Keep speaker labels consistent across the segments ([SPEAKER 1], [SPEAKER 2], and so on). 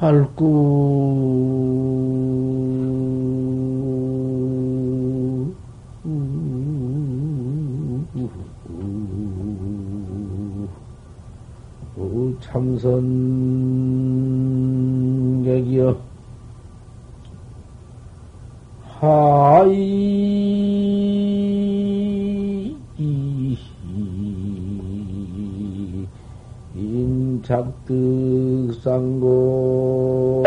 [SPEAKER 1] 할구 참선객이여 하이 인착득 상고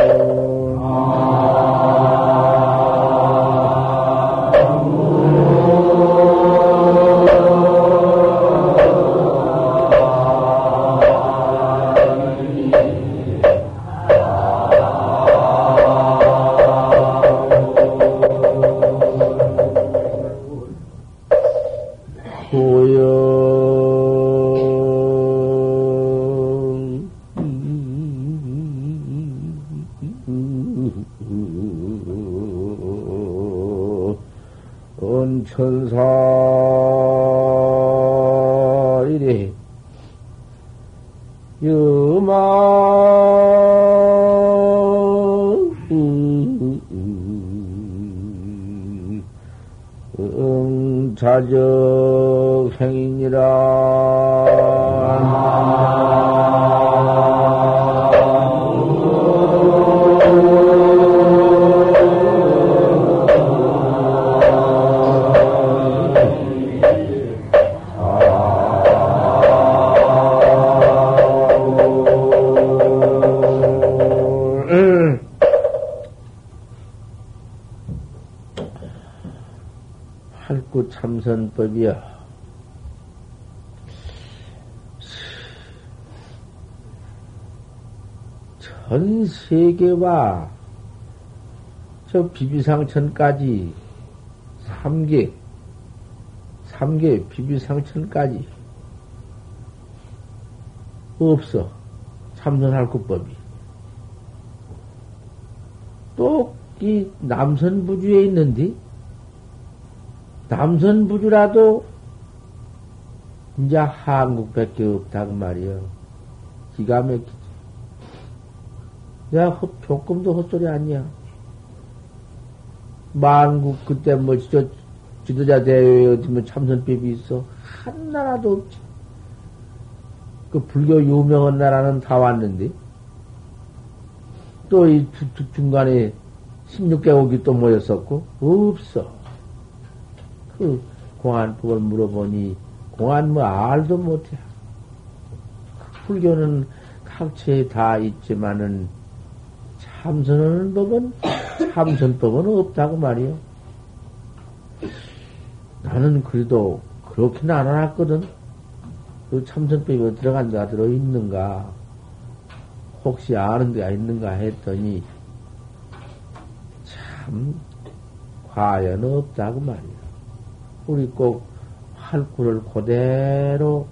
[SPEAKER 1] 참선법이야. 전 세계와 저 비비상천까지 삼계, 삼계 비비상천까지 없어. 참선할 구법이. 또 이 남선부주에 있는데 남선부주라도 이제 한국밖에 없다고 말이요. 기가 막히지. 야, 헛, 조금도 헛소리 아니야. 만국 그때 뭐저 지도자 대회에 어디 뭐 참선법이 있어. 한 나라도 없지. 그 불교 유명한 나라는 다 왔는데 또 이 중간에 16개국이 또 모였었고 없어. 그 공안법을 물어보니 공안 뭐 알도 못해. 불교는 각처에 다 있지만은 참선하는 법은 참선법은 없다고 말이요. 나는 그래도 그렇게는 안 알았거든. 그 참선법이 들어간 데가 들어 있는가? 혹시 아는 데가 있는가 했더니 참 과연 없다고 말이야. 우리 꼭 활구를 그대로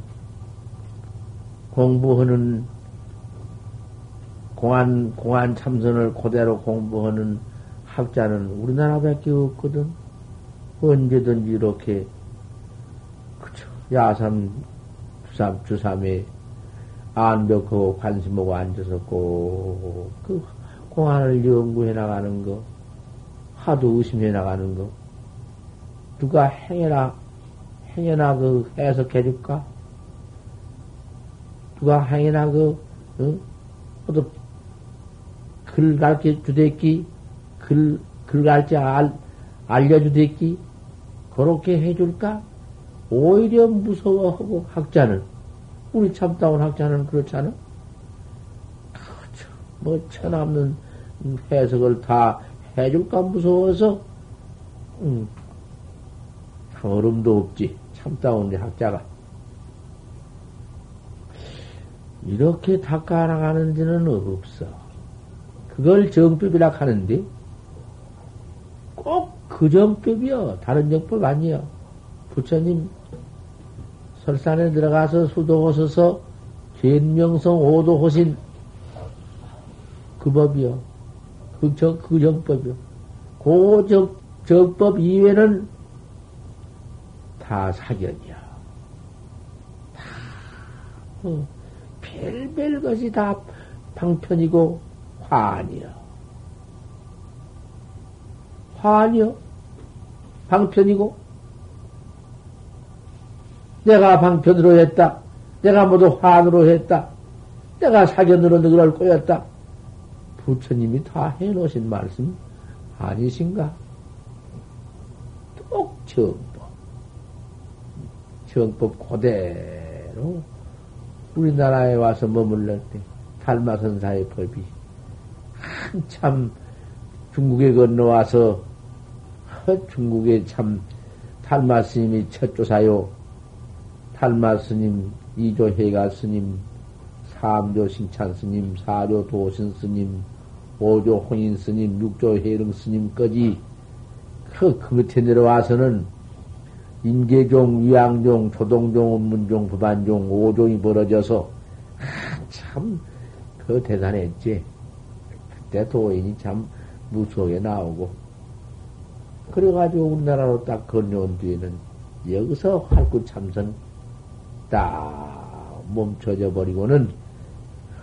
[SPEAKER 1] 공부하는 공안, 공안 참선을 그대로 공부하는 학자는 우리나라밖에 없거든. 언제든지 이렇게, 그쵸. 야삼, 주삼, 주삼에 안벽하고 관심하고 앉아서 꼭, 그 공안을 연구해 나가는 거, 하도 의심해 나가는 거, 누가 행여나, 행여나 그 해석해 줄까? 누가 행여나 그, 응? 또, 글 가르쳐 주댔기? 글, 글 가르쳐 알, 알려주댔기? 그렇게 해줄까? 오히려 무서워하고 학자는, 우리 참다운 학자는 그렇잖아? 그렇죠. 뭐, 천없는 해석을 다 해줄까 무서워서, 음, 얼음도 없지. 참다운 학자가. 이렇게 닦아나가는 데는 없어. 그걸 정법이라 하는데, 꼭 그 정법이요. 다른 정법 아니요. 부처님 설산에 들어가서 수도하셔서 견명성 오도하신 그 법이요. 그, 정, 그 정법이요. 그 정, 정법 이외는 다 사견이야. 다, 어, 별별 것이 다 방편이고 화아니여. 화아니여. 방편이고, 내가 방편으로 했다. 내가 모두 환으로 했다. 내가 사견으로 너를 꼬였다. 부처님이 다 해놓으신 말씀 아니신가? 꼭 정법. 정법 그대로 우리나라에 와서 머물렀 때 달마선사의 법이 한참 중국에 건너와서 중국에 참 달마 스님이 첫 조사요. 달마 스님, 이조 해가 스님, 삼조 신찬 스님, 사조 도신 스님, 오조 혼인 스님, 육조 해릉 스님까지 그, 그 밑에 내려와서는 임계종, 위양종, 조동종, 운문종, 부반종, 오종이 벌어져서 참, 그 대단했지. 그때 도인이 참 무속에 나오고. 그래가지고 우리나라로 딱 건너온 뒤에는 여기서 활구 참선 딱 멈춰져 버리고는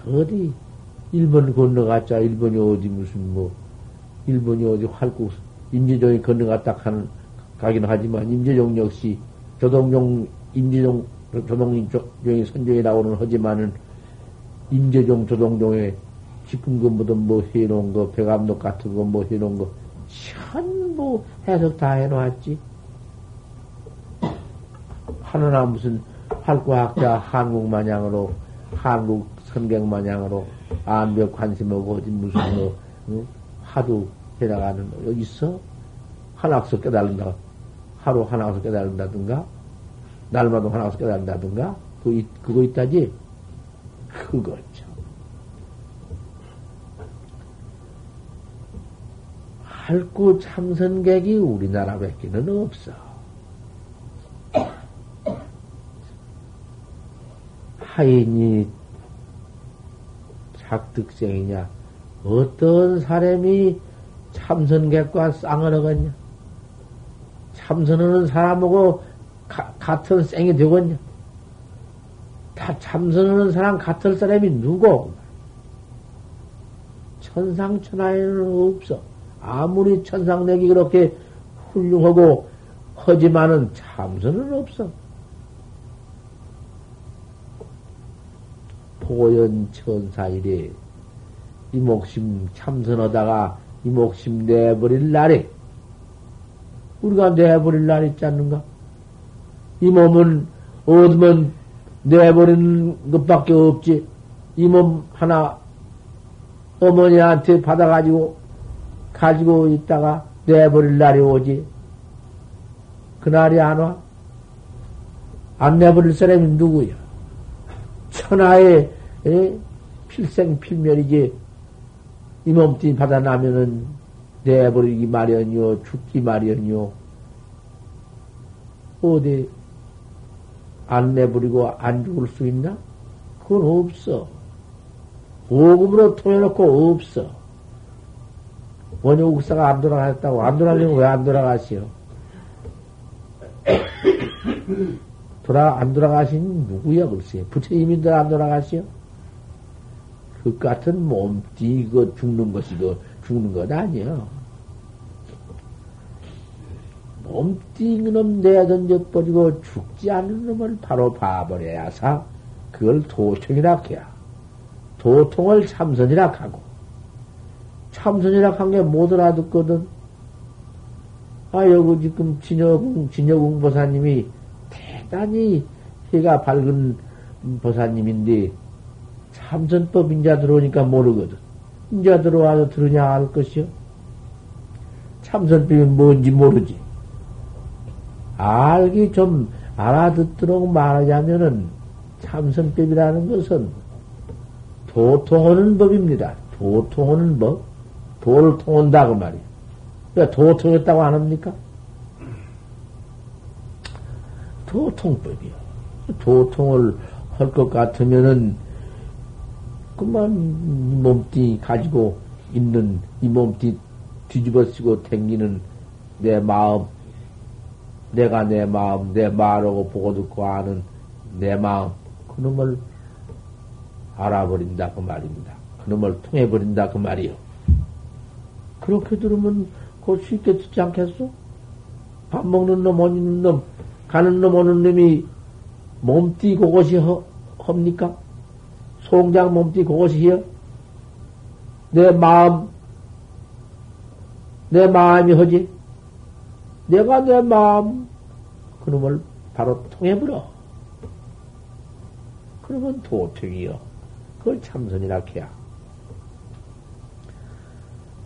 [SPEAKER 1] 어디 일본 건너갔자 일본이 어디 무슨 뭐 일본이 어디 활구 임재종이 건너갔다 하는 가기는 하지만 임재종 역시 조동종 임재종 조동종이 선종에 나오는 하지만은 임재종 조동종의 그 뭐든 뭐 해놓은 거 배감독 같은 거 뭐 해놓은 거 전부 해석 다 해놓았지. 하느나 무슨 활구학자 한국 마냥으로 한국 선객 마냥으로 안벽 관심하고 어디 무슨 뭐 응? 하도 해나가는 거 여기 있어? 하나씩 깨달는다. 하루 하나씩 깨달는다든가 날마다 하나씩 깨달는다든가 그거, 그거 있다지? 그거 참. 할구 참선객이 우리나라 밖에는 없어. 하인이 작득생이냐, 어떤 사람이 참선객과 쌍을 하겠냐? 참선하는 사람하고 가, 같은 쌩이 되겠냐? 다 참선하는 사람 같을 사람이 누구? 천상천하에는 없어. 아무리 천상내기 그렇게 훌륭하고 하지만은 참선은 없어. 보연 천사일에 이목심 참선하다가 이 목심 내버릴 날에 우리가 내버릴 날 있지 않는가? 이 몸은 얻으면 내버리는 것밖에 없지. 이 몸 하나 어머니한테 받아가지고 가지고 있다가 내버릴 날이 오지. 그날이 안 와? 안 내버릴 사람이 누구야? 천하의 에? 필생필멸이지. 이 몸뚱이 받아나면은 내버리기 마련이요, 죽기 마련이요. 어디 안 내버리고 안 죽을 수 있나? 그건 없어. 오금으로 통해놓고 없어. 원효국사가 안 돌아갔다고. 안 돌아가려면 왜 안 돌아가시오? 돌아, 안 돌아가신 누구야, 글쎄. 부처님인들 안 돌아가시오? 그 같은 몸띠, 그 죽는 것이 그 죽는 것 아니야. 몸띠 놈 내던져 버리고 죽지 않는 놈을 바로 봐버려야 사 그걸 도통이라 해야. 도통을 참선이라 하고. 참선이라 한 게 못 알아듣거든. 아, 여기 지금 진여궁, 진여궁 보사님이 대단히 해가 밝은 보사님인데, 참선법 인자 들어오니까 모르거든. 인자 들어와서 들으냐 알 것이요? 참선법이 뭔지 모르지. 알기 좀 알아듣도록 말하자면은 참선법이라는 것은 도통하는 법입니다. 도통하는 법. 도를 통한다, 그 말이야. 왜 도통했다고 안 합니까? 도통법이요. 도통을 할 것 같으면은 그만 이 몸띠 가지고 있는 이 몸띠 뒤집어 쓰고 댕기는 내 마음, 내가 내 마음, 내 말하고 보고 듣고 아는 내 마음, 그놈을 알아버린다 그 말입니다. 그놈을 통해버린다 그 말이요. 그렇게 들으면 곧 쉽게 듣지 않겠어? 밥 먹는 놈, 못 있는 놈, 가는 놈, 오는 놈이 몸띠 그것이 허, 합니까? 송장 몸띠 그것이요? 내 마음, 내 마음이 허지? 내가 내 마음, 그놈을 바로 통해버려. 그러면 도택이요. 그걸 참선이라 해야.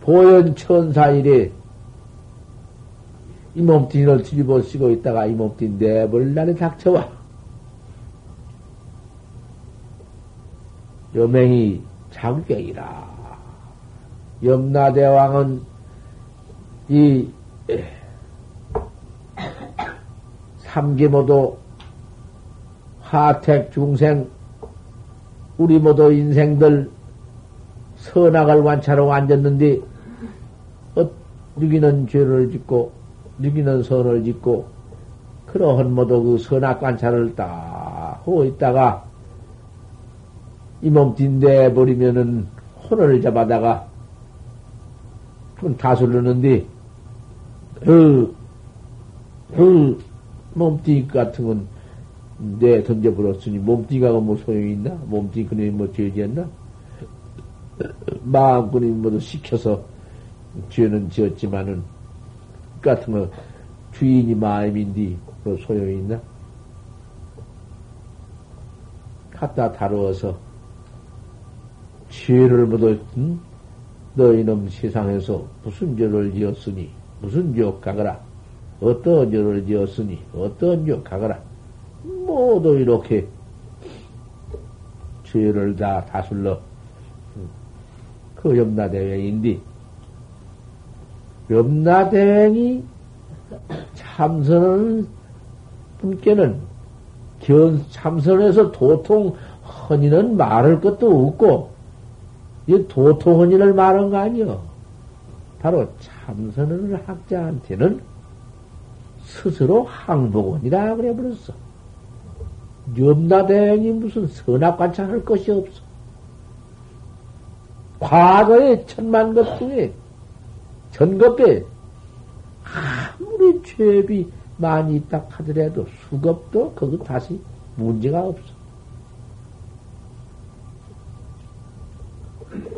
[SPEAKER 1] 보현 천사일에 이 몸뚱이를 뒤집어 쓰고 있다가 이 몸뚱이 내벌 날에 닥쳐와. 여맹이 자극이라. 염라대왕은 이 삼계 모두 화택 중생 우리 모두 인생들 선악을 완차로 앉았는데 어, 누기는 죄를 짓고 누기는 선을 짓고 그러한 모두 그 선악 관찰을 딱 하고 있다가 이 몸뚱 버리면은 혼을 잡아다가 다술르는데 그, 그 몸뚱이 같은 건내 던져버렸으니 몸뚱이가 뭐 소용이 있나? 몸뚱이 그놈이 뭐 죄지었나? 마음 그놈이 모두 시켜서 죄는 지었지만은 같은 거 주인이 마음인데 뭐 소용이 있나? 갖다 다루어서 죄를 모두 응? 너희놈 세상에서 무슨 죄를 지었으니 무슨 죄 가거라 어떤 죄를 지었으니 어떤 죄 가거라 모두 이렇게 죄를 다 다술러 그 염라대왕인데 염라대왕이 참선하는 분께는 견 참선에서 도통 헌이는 말할 것도 없고 이 도통 헌이를 말한 거 아니요. 바로 참선하는 학자한테는 스스로 항복원이라 그래 버렸어. 염라대왕이 무슨 선악 관찰할 것이 없어. 과거의 천만 것 중에 전겁에 아무리 죄비 많이 있다 하더라도 수겁도 그거 다시 문제가 없어.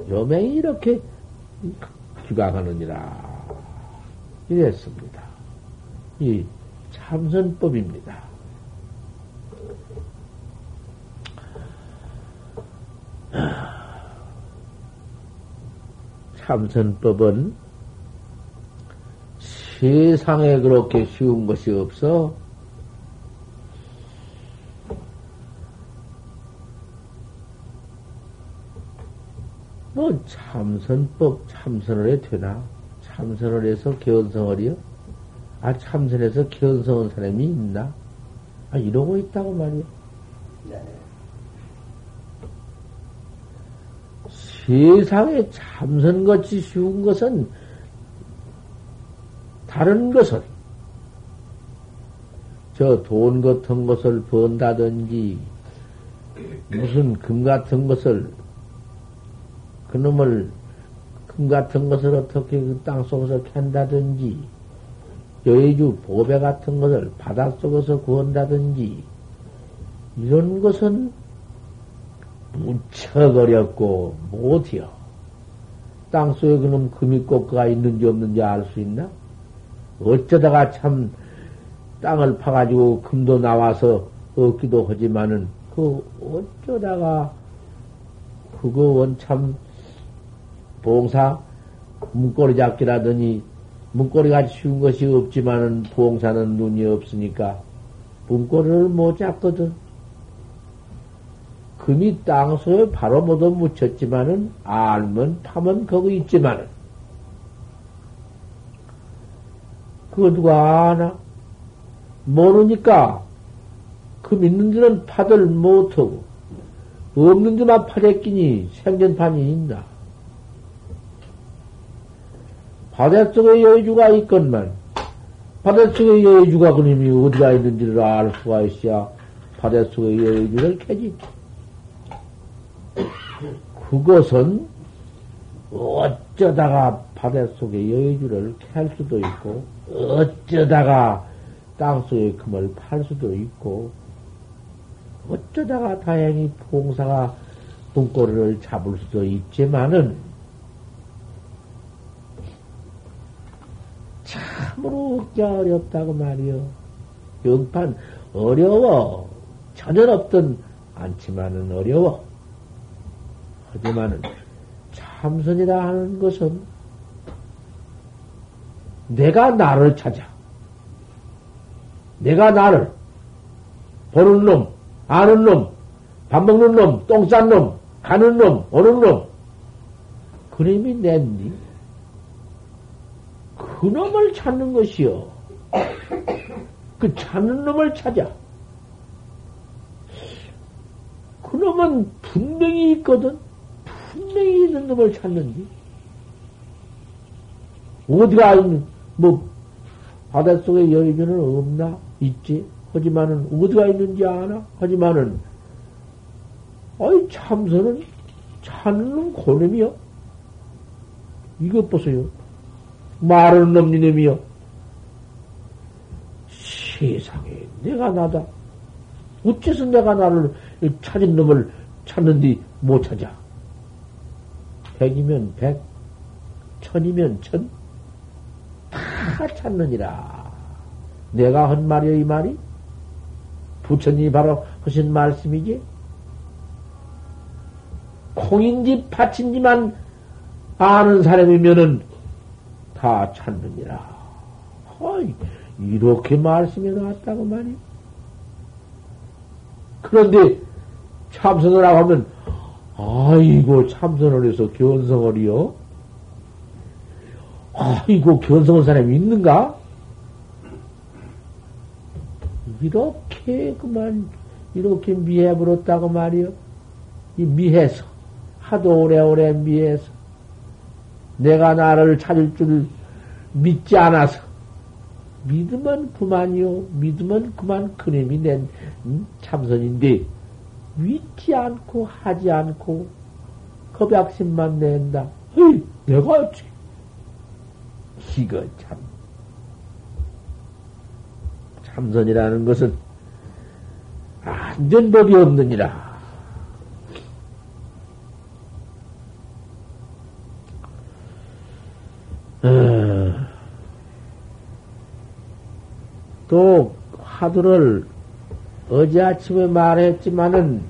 [SPEAKER 1] 여맹이 이렇게 규강하느니라 이랬습니다. 이 참선법입니다. 참선법은 세상에 그렇게 쉬운 것이 없어. 뭐 참선법 참선을 해 되나? 참선을 해서 견성을이요? 아 참선해서 견성한 사람이 있나? 아 이러고 있다고 말이야. 네. 세상에 참선같이 쉬운 것은 다른 것은 저돈 같은 것을 번다든지 무슨 금 같은 것을 그놈을 금 같은 것을 어떻게 그 땅 속에서 캔다든지 여의주 보배 같은 것을 바닷속에서 구한다든지 이런 것은 무척 어렵고 못해요. 땅속에 그놈 금이 꽃가 있는지 없는지 알 수 있나? 어쩌다가 참 땅을 파가지고 금도 나와서 얻기도 하지만은 그 어쩌다가 그거 원참 봉사 문고리 잡기라더니 문고리가 쉬운 것이 없지만은 봉사는 눈이 없으니까 문고리를 못 잡거든. 금이 땅속에 바로 모두 묻혔지만은 알면 파면 거기 있지만은 그거 누가 아나? 모르니까 금 있는 데는 파들 못하고 없는 데만 파랬끼니 생전판이 있나? 바닷속에 여주가 있건만 바닷속에 여주가 그님이 어디가 있는지를 알 수가 있어야 바닷속에 여주를 캐지. 그것은 어쩌다가 바닷속에 여의주를 캘 수도 있고, 어쩌다가 땅속에 금을 팔 수도 있고, 어쩌다가 다행히 봉사가 눈꼬리를 잡을 수도 있지만은, 참으로 얻기 어렵다고 말이요. 영판 어려워. 전혀 없던 않지만은 어려워. 하지만은 참선이라 하는 것은 내가 나를 찾아. 내가 나를 보는 놈, 아는 놈, 밥 먹는 놈, 똥 싼 놈, 가는 놈, 오는 놈. 그림이 낸니? 그 놈을 찾는 것이요. 그 찾는 놈을 찾아. 그 놈은 분명히 있거든. 분명히 있는 놈을 찾는지. 어디가 있는, 뭐, 바닷속에 여의주는 없나? 있지. 하지만은, 어디가 있는지 아나? 하지만은, 어이, 참선은 찾는 놈 고놈이요. 이것 보세요. 말은 놈 니놈이요. 세상에, 내가 나다. 어째서 내가 나를 찾은 놈을 찾는디 못 찾아? 백이면 백, 천이면 천, 다 찾느니라. 내가 한 말이여, 이 말이? 부처님이 바로 하신 말씀이지? 콩인지 팥인지만 아는 사람이면은 다 찾느니라. 어이, 이렇게 말씀이 나왔다고 말이야. 그런데 참선을 하고 하면, 아이고, 참선을 해서 견성을 이요? 아이고, 견성한 사람이 있는가? 이렇게 그만, 이렇게 미해버렸다고 말이요. 이 미해서, 하도 오래오래 미해서, 내가 나를 찾을 줄 믿지 않아서, 믿으면 그만이요. 믿으면 그만 큰 힘이 낸 음? 참선인데, 믿지 않고 하지 않고 겁약심만 낸다. 헤이, 내가 어찌 이거 참 참선이라는 것은 안전 법이 없느니라. 어, 또 화두를 어제 아침에 말했지만은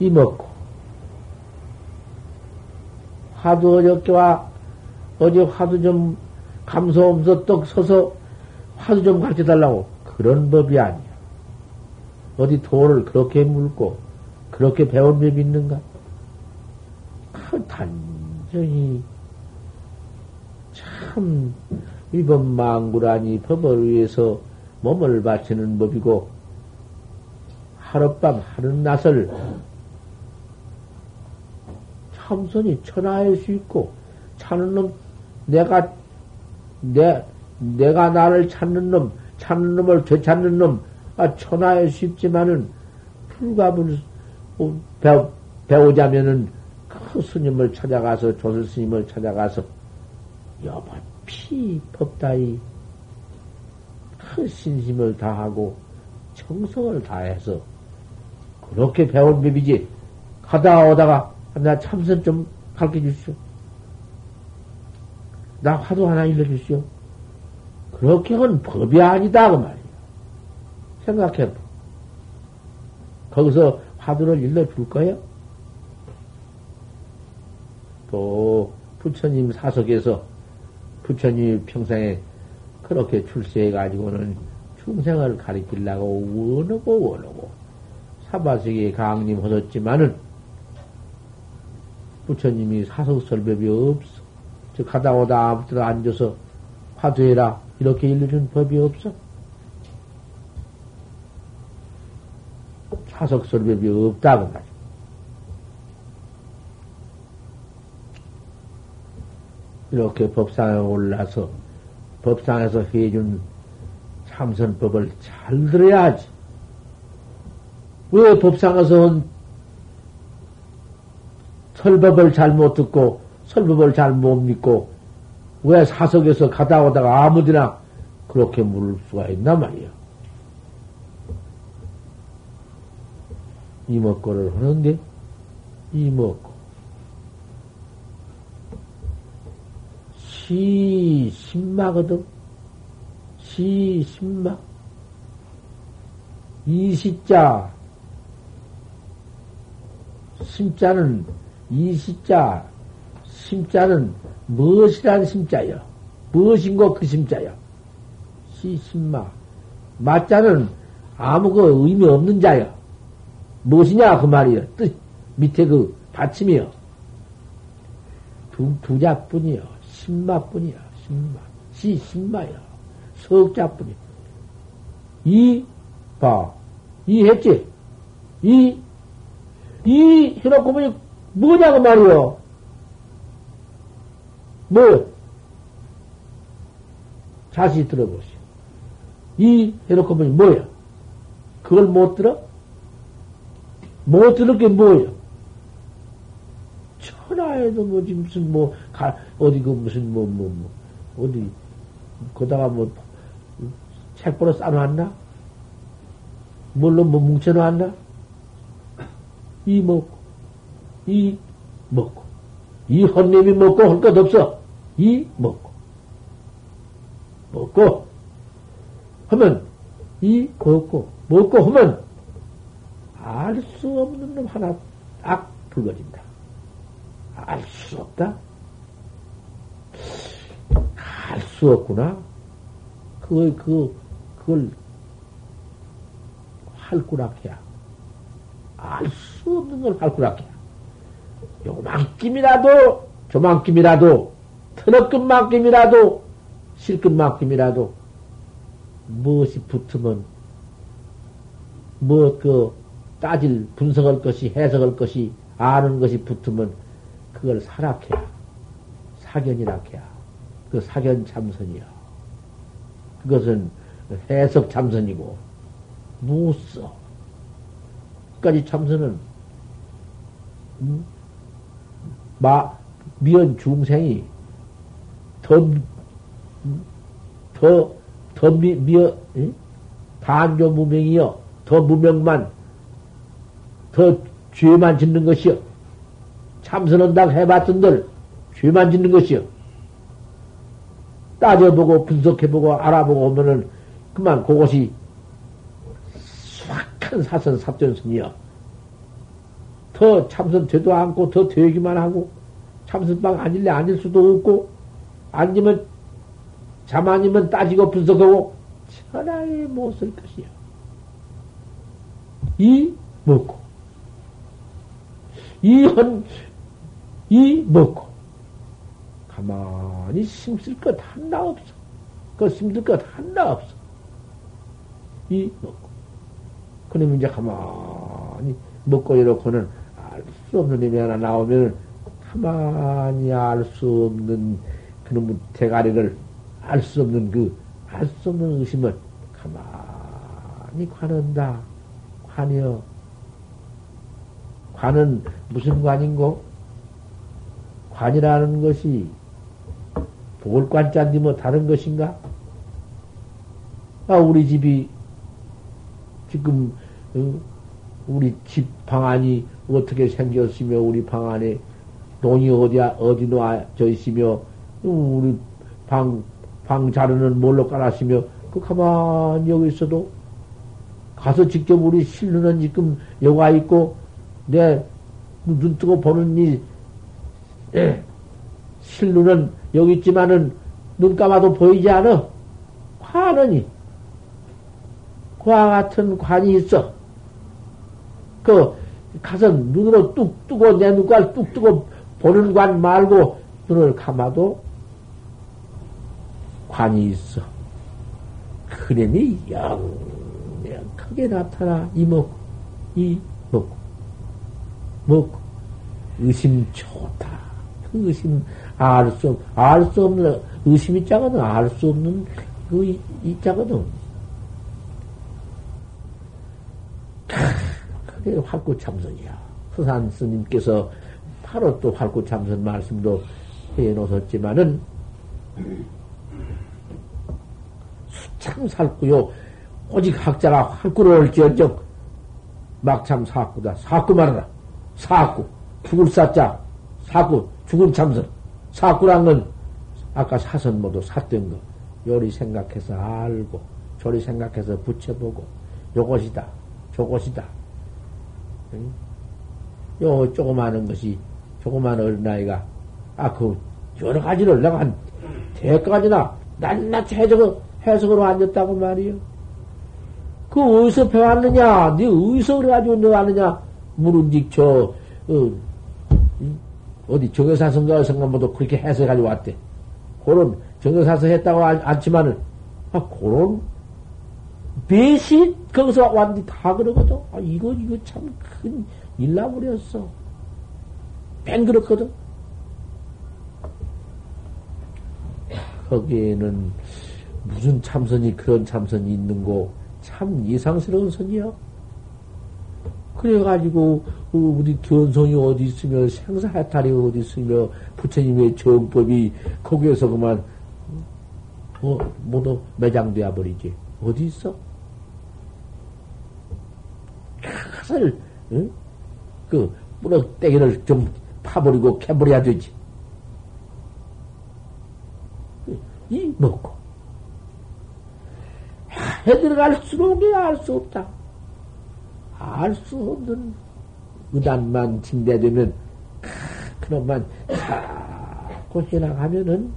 [SPEAKER 1] 이먹고 화두 어저께와 어제 화두 좀 감소 없어 떡 서서 화두 좀 가르쳐 달라고 그런 법이 아니야. 어디 돌을 그렇게 물고 그렇게 배운 법이 있는가? 그 단전히 참 이번 망구라니 법을 위해서 몸을 바치는 법이고 하룻밤 하룻낮을 참선이 천하일 수 있고 찾는 놈 내가 내 내가 나를 찾는 놈 찾는 놈을 되찾는 놈 아, 천하에 쉽지만은 불가불 어, 배우, 배우자면은 그 스님을 찾아가서 조설 스님을 찾아가서 여바피 법다이 큰 신심을 다하고 정성을 다해서 그렇게 배운 법이지. 가다가 오다가 나 참선 좀 가르쳐 주시오. 나 화두 하나 일러주시오. 그렇게 한 법이 아니다 그 말이야. 생각해봐. 거기서 화두를 일러줄 거야? 또 부처님 사석에서 부처님 평생에 그렇게 출세해가지고는 중생을 가리키려고 원하고 원하고 사바세계 강림 하셨지만은 부처님이 사석설법이 없어. 저 가다 오다 아무데나 앉아서 화두해라 이렇게 일러준 법이 없어. 사석설법이 없다고 말이야. 이렇게 법상에 올라서 법상에서 해준 참선법을 잘 들어야지. 왜 법상에서 설법을 잘 못 듣고 설법을 잘 못 믿고 왜 사석에서 가다 오다가 아무데나 그렇게 물을 수가 있나 말이야. 이먹고를 하는데 이먹고 시 신마거든. 시 신마. 이시자 심자는 이시자 심자는 무엇이란 심자여? 무엇인고 그 심자여? 시신마. 마자는 아무 그 의미 없는 자여. 무엇이냐 그 말이여. 뜻 밑에 그 받침이여. 두, 두 자뿐이여. 신마뿐이야. 신마. 시 신마여. 석자뿐이여. 이, 봐. 이 했지? 이, 이 해놓고 보니 뭐냐 그 말이여. 뭐요? 자세히 들어보시오. 이 해놓고 보니 뭐야? 그걸 못 들어? 못 들을 게 뭐예요? 천하에도 뭐지 무슨 뭐 가, 어디 그 무슨 뭐 뭐 뭐, 뭐, 어디 거다가 뭐 책보로 싸놓았나? 뭘로 뭐 뭉쳐놓았나? 이 먹고 이 먹고 이 헌님이 먹고 할 것 없어. 이 먹고 먹고 하면 이 먹고 먹고 하면 알 수 없는 놈 하나 딱 불거진다. 알 수 없다. 알 수 없구나. 그걸 그 그걸 활구락해야. 알 수 없는 걸 활구락해야. 요만큼이라도 저만큼이라도 터널끝만큼이라도 실끝만큼이라도 무엇이 붙으면 뭐그 따질 분석할 것이 해석할 것이 아는 것이 붙으면 그걸 사락해야. 사견이라해야 그 사견 참선이야 그것은 해석 참선이고 무써 까지 참선은 음? 마 미연 중생이 더, 더, 더 미, 미어, 반조 무명이여, 더 무명만, 더 죄만 짓는 것이여. 참선한다 해봤던들, 죄만 짓는 것이여. 따져보고, 분석해보고, 알아보고 오면은, 그만 그것이 수확한 사선 삽전선이여. 더 참선 되도 않고, 더 되기만 하고, 참선방 아닐래 아닐 수도 없고, 아니면 따지고 분석하고, 천하에 못쓸 것이야. 이 먹고, 이 헌, 이 먹고, 가만히 심쓸 것 하나 없어. 그 심쓸 것 하나 없어. 이 먹고. 그러면 이제 가만히 먹고 이렇고는 알 수 없는 힘이 하나 나오면 가만히 알 수 없는 그놈의 대가리를 알 수 없는 그, 알 수 없는 의심을 가만히 관한다. 관이여. 관은 무슨 관인고? 관이라는 것이 볼관자인데 뭐 다른 것인가? 아, 우리 집이 지금, 어, 우리 집 방안이 어떻게 생겼으며, 우리 방 안에 돈이 어디, 어디 놓아져 있으며, 우리 방, 방 자루는 뭘로 깔았으며, 그 가만히 여기 있어도, 가서 직접 우리 실루는 지금 여가 있고, 내 눈 뜨고 보는 이, 예, 실루는 여기 있지만은, 눈 감아도 보이지 않아? 관은이, 그와 같은 관이 있어. 그, 가서 눈으로 뚝 뜨고, 내 눈깔 뚝 뜨고, 보는 관 말고 눈을 감아도 관이 있어. 그림이 영영하게 나타나 이목, 이목, 먹고, 의심 좋다. 그 의심 알 수, 없, 알수 없는, 의심 있자거든. 알 수 없는 그 있자거든. 그게 활구 참선이야. 서산 스님께서 바로 또 활구 참선 말씀도 해 놓았지만은 수참 살구요. 오직 학자가 활구를 올지언정. 막참 사구다. 사구 말하라. 사구. 죽을 사자. 사구. 죽을 참선 사구란 건 아까 사선 모두 샀던 거 요리 생각해서 알고 저리 생각해서 붙여보고 요것이다 저것이다 응? 요 조그마한 것이 조그마한 어린아이가 아 그 여러 가지를 내가 한 대까지나 낱낱이 해석을, 해석으로 앉았다고 말이요. 그 어디서 배웠느냐? 네 어디서 그래가지고 너 아느냐? 물은직 저, 어, 어디 정여사선가 모두 그렇게 해석해가지고 왔대. 그런 정여사서 했다고 않지만은, 아, 그런 배신 거기서 왔는데 다 그러거든. 아, 이거, 이거 참 큰 일나버렸어. 뺑 그렇거든. 거기에는 무슨 참선이 그런 참선이 있는고 참 이상스러운 선이요. 그래가지고 어, 우리 견성이 어디 있으며 생사해탈이 어디 있으며 부처님의 정법이 거기에서 그만 어, 모두 매장되어 버리지 어디 있어? 그것을 응? 그 뿌럭대기를 좀 파버리고 캐버려야 되지. 이 먹고 해 들어갈수록 알 수 없다. 알 수 없는 의단만 징대되면 그놈만 자꾸 해나가면은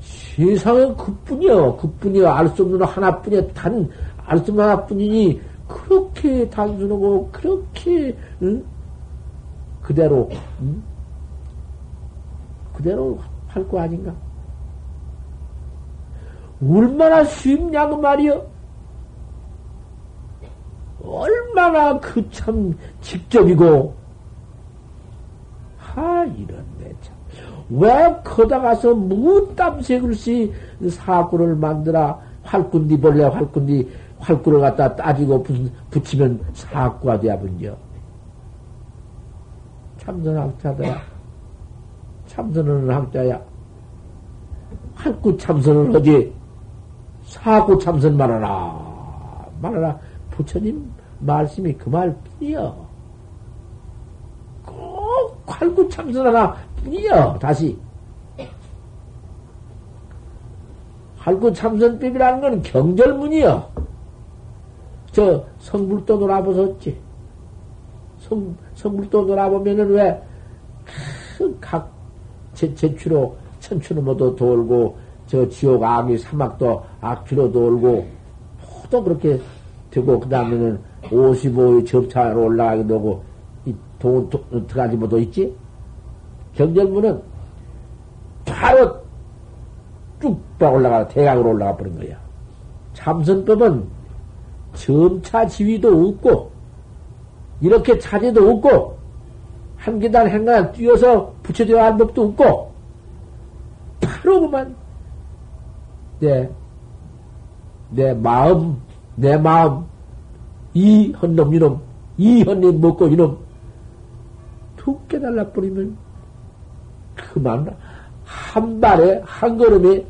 [SPEAKER 1] 세상에 그뿐이요. 그뿐이요. 알수 없는 하나뿐이야. 단, 알 수 없는 하나뿐이니, 그렇게 단순하고, 그렇게, 응? 그대로, 응? 그대로 할 거 아닌가? 얼마나 쉽냐, 그 말이여. 얼마나 그 참 직접이고, 하, 이런 내 참. 왜 커다 가서 무땀새 글씨 사구를 만들어 활꾼디 벌레 활꾼디 활구를 갖다 따지고 붙이면 사구가 돼야 분죠. 참선 학자더라. 참선은 학자야. 활구 참선을 하지. 사구 참선 말하라. 말하라. 부처님 말씀이 그 말뿐이여. 꼭 활구 참선하라 뿐이여. 다시. 활구 참선법이라는 건 경절문이여. 저 성불도 놀아보셨지. 성, 성불도 놀아보면은 왜, 각, 제, 제추로, 천추로 모두 돌고, 저 지옥 악이 사막도 악취로 돌고 모두 그렇게 되고 그 다음에는 55의 접차로 올라가기도 하고 이동 들어가지 못도 있지 경전문은 바로 쭉 올라가 대강으로 올라가 버린 거야. 참선법은 점차 지위도 없고 이렇게 차지도 없고 한 계단 한 계단 뛰어서 붙여져야 할 법도 없고 바로 그만 내, 내 마음, 내 마음, 이 헌놈, 이놈, 이 헌님 먹고 이놈, 툭 깨달라 버리면 그만, 한 발에, 한 걸음에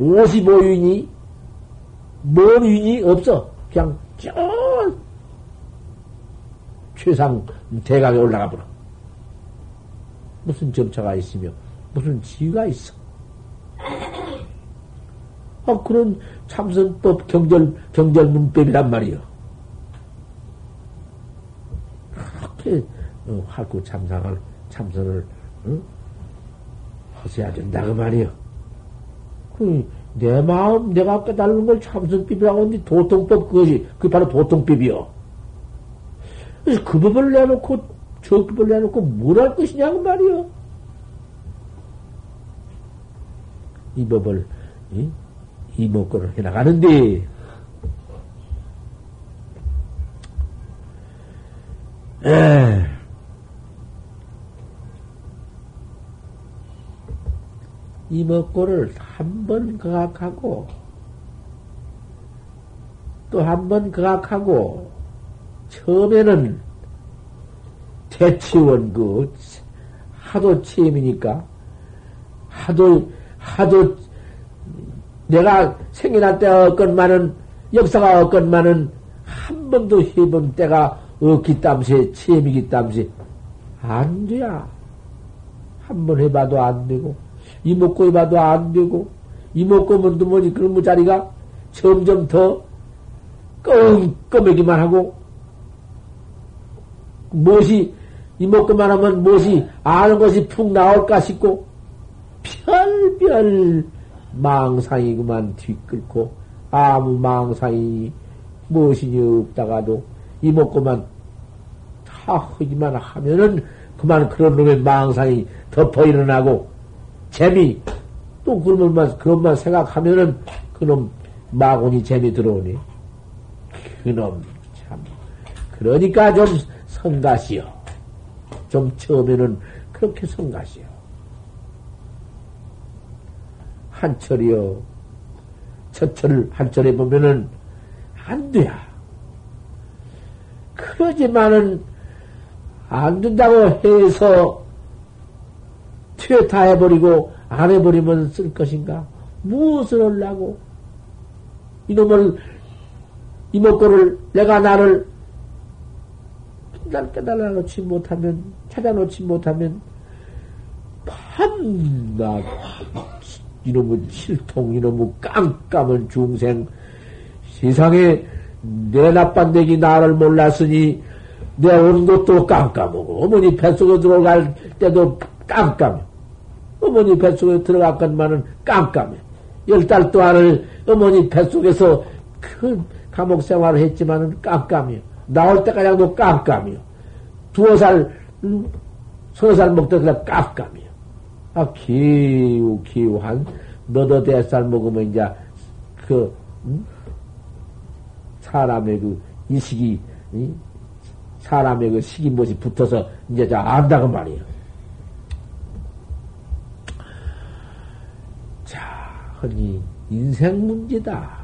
[SPEAKER 1] 55윤이, 뭔 윤이 없어. 그냥 저, 최상 대강에 올라가 버려. 무슨 점차가 있으며, 무슨 지위가 있어. 아, 그런 참선법 경절, 경절 문법이란 말이요. 그렇게, 어, 활구 참상을, 참선을, 응? 하셔야 된다, 그 말이요. 그, 내 마음, 내가 깨달는 걸 참선법이라고 하는데 도통법 그것이, 그게 바로 도통법이요. 그래서 그 법을 내놓고, 저 법을 내놓고 뭘 할 것이냐고 말이요. 이 법을, 이? 이목구를 해나가는데, 에, 이목구를 한 번 거각하고, 또 한 번 거각하고, 처음에는 배치원 그 하도 체험이니까 하도 하도 내가 생겨날 때가 없건만은 역사가 없건만은 한 번도 해본 때가 없기 땀시 체험이기 땀시 안 돼야. 한 번 해봐도 안 되고 이먹고 해봐도 안 되고 이먹고 뭔도 뭐지 그런 자리가 점점 더 껌껌하기만 하고 무엇이 이먹고만 하면 무엇이 아는 것이 푹 나올까 싶고 별별 망상이구만 뒤끌고. 아무 망상이 무엇이니 없다가도 이먹고만 다 하기만 하면은 그만 그런 놈의 망상이 덮어 일어나고 재미 또 그러면 그것만 생각하면은 그놈 마군이 재미 들어오니. 그놈 참. 그러니까 좀 성가시오 좀 처음에는 그렇게 성가시오 한철이요 첫철 한철에 보면은 안 돼야 그러지만은 안 된다고 해서 퇴타해버리고 안 해버리면 쓸 것인가? 무엇을 하려고? 이놈을, 이목구를, 내가 나를 날 깨달아 놓지 못하면, 찾아 놓지 못하면, 밤낮, 이놈의 실통, 이놈의 깜깜한 중생, 세상에 내 나빤데기 나를 몰랐으니, 내 오는 것도 깜깜하고, 어머니 뱃속에 들어갈 때도 깜깜해. 어머니 뱃속에 들어갔건만은 깜깜해. 열 달 동안을 어머니 뱃속에서 큰 감옥 생활을 했지만은 깜깜해요. 나올 때까지도 깜깜해요. 두어 살, 음, 서너 살 먹다가 깜깜해요. 아, 기우, 기우, 한, 너도 대살 먹으면 이제, 그, 음? 사람의 그, 이식이, 이? 사람의 그 식인못이 붙어서 이제 자 안다고 말이에요. 자, 허니 인생 문제다.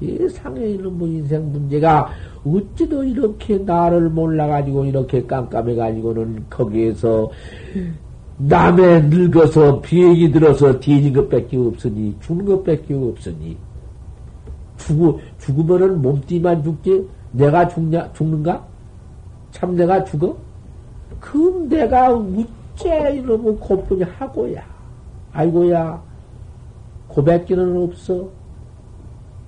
[SPEAKER 1] 세상에 이런 뭐 인생 문제가 어찌도 이렇게 나를 몰라가지고 이렇게 깜깜해가지고는 거기에서 남의 늙어서 비행이 들어서 뒤진 것밖에 없으니 죽는 것밖에 없으니 죽어 죽으면은 몸띠만 죽지 내가 죽냐 죽는가? 참 내가 죽어? 그 내가 우째 이러면 고분이 하고야. 아이고야. 고백기는 없어.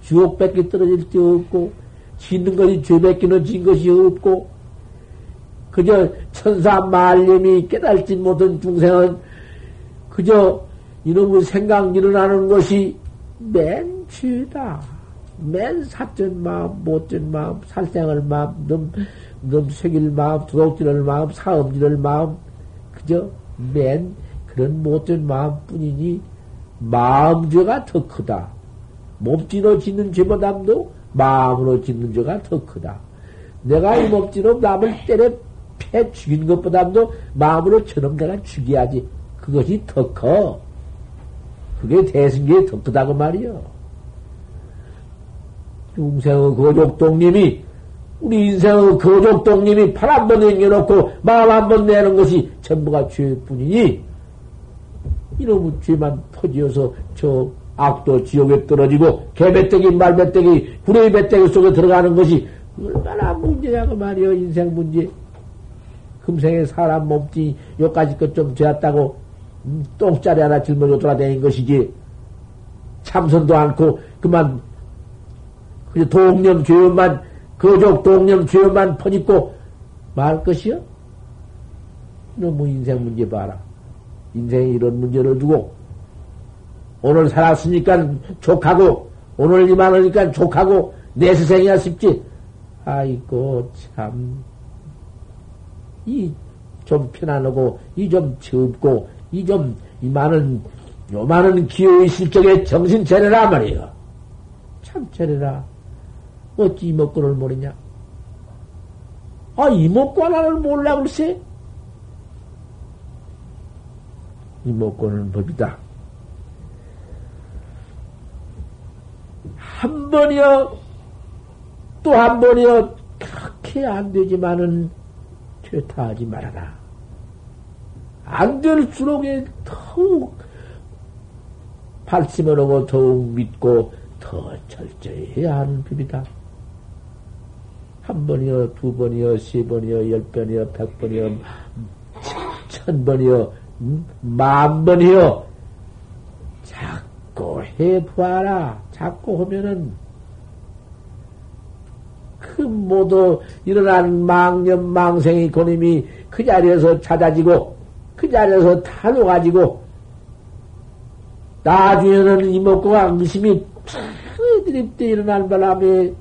[SPEAKER 1] 주옥밖에 떨어질 데 없고, 짓는 것이 죄밖에는 진 것이 없고, 그저 천사 말님이 깨달지 못한 중생은 그저 이놈의 생각 일어나는 것이 맨 죄다. 맨 사전 마음, 못된 마음, 살생할 마음, 넘, 넘새길 마음, 도둑질할 마음, 사음질할 마음, 그저 맨 그런 못된 마음 뿐이니, 마음죄가 더 크다. 몸띠로 짓는 죄보다도 마음으로 짓는 죄가 더 크다. 내가 이 몸띠로 남을 때려 패 죽인 것보다도 마음으로 저놈 내가 죽여야지. 그것이 더 커. 그게 대승계에 더 크다고 말이요. 중생의 거족동님이 우리 인생의 거족동님이 팔 한 번 남겨놓고 마음 한 번 내는 것이 전부가 죄뿐이니 이놈의 죄만 퍼지어서 저 악도 지옥에 떨어지고 개배때기 말배때기 구레이 배때기 속에 들어가는 것이 얼마나 문제냐 그 말이여 인생 문제 금생에 사람 몸띠 요까지 것 좀 되었다고 음, 똥짜리 하나 짊어져 돌아다닌 것이지 참선도 않고 그만 그 동념 죄업만, 거족 동념 죄업만 퍼짓고 말 것이요? 너무 인생 문제 봐라. 인생에 이런 문제를 두고, 오늘 살았으니까 족하고, 오늘 이만하니까 족하고, 내 세상이야 싶지. 아이고, 참. 이 좀 편안하고, 이좀 젊고, 이 좀, 이 많은, 요 많은 기회의 실적에 정신 차려라 말이에요. 참 차려라. 어찌 이목구를 모르냐? 아, 이목구 하나를 몰라, 글쎄? 이목구는 법이다. 한 번이요, 또 한 번이요, 그렇게 안 되지만은 퇴타하지 말아라. 안 될수록 더욱 발심을 하고 더욱 믿고 더 철저히 해야 하는 법이다. 한 번이요, 두 번이요, 세 번이요, 열 번이요, 백 번이요, 천 번이요, 음, 만 번이요. 자꾸 해보아라. 자꾸 하면은 그 모두 일어난 망념 망생이 고님이 그 자리에서 찾아지고 그 자리에서 타놓가지고 나중에는 이목구가 의심이 드립대 일어난 바람에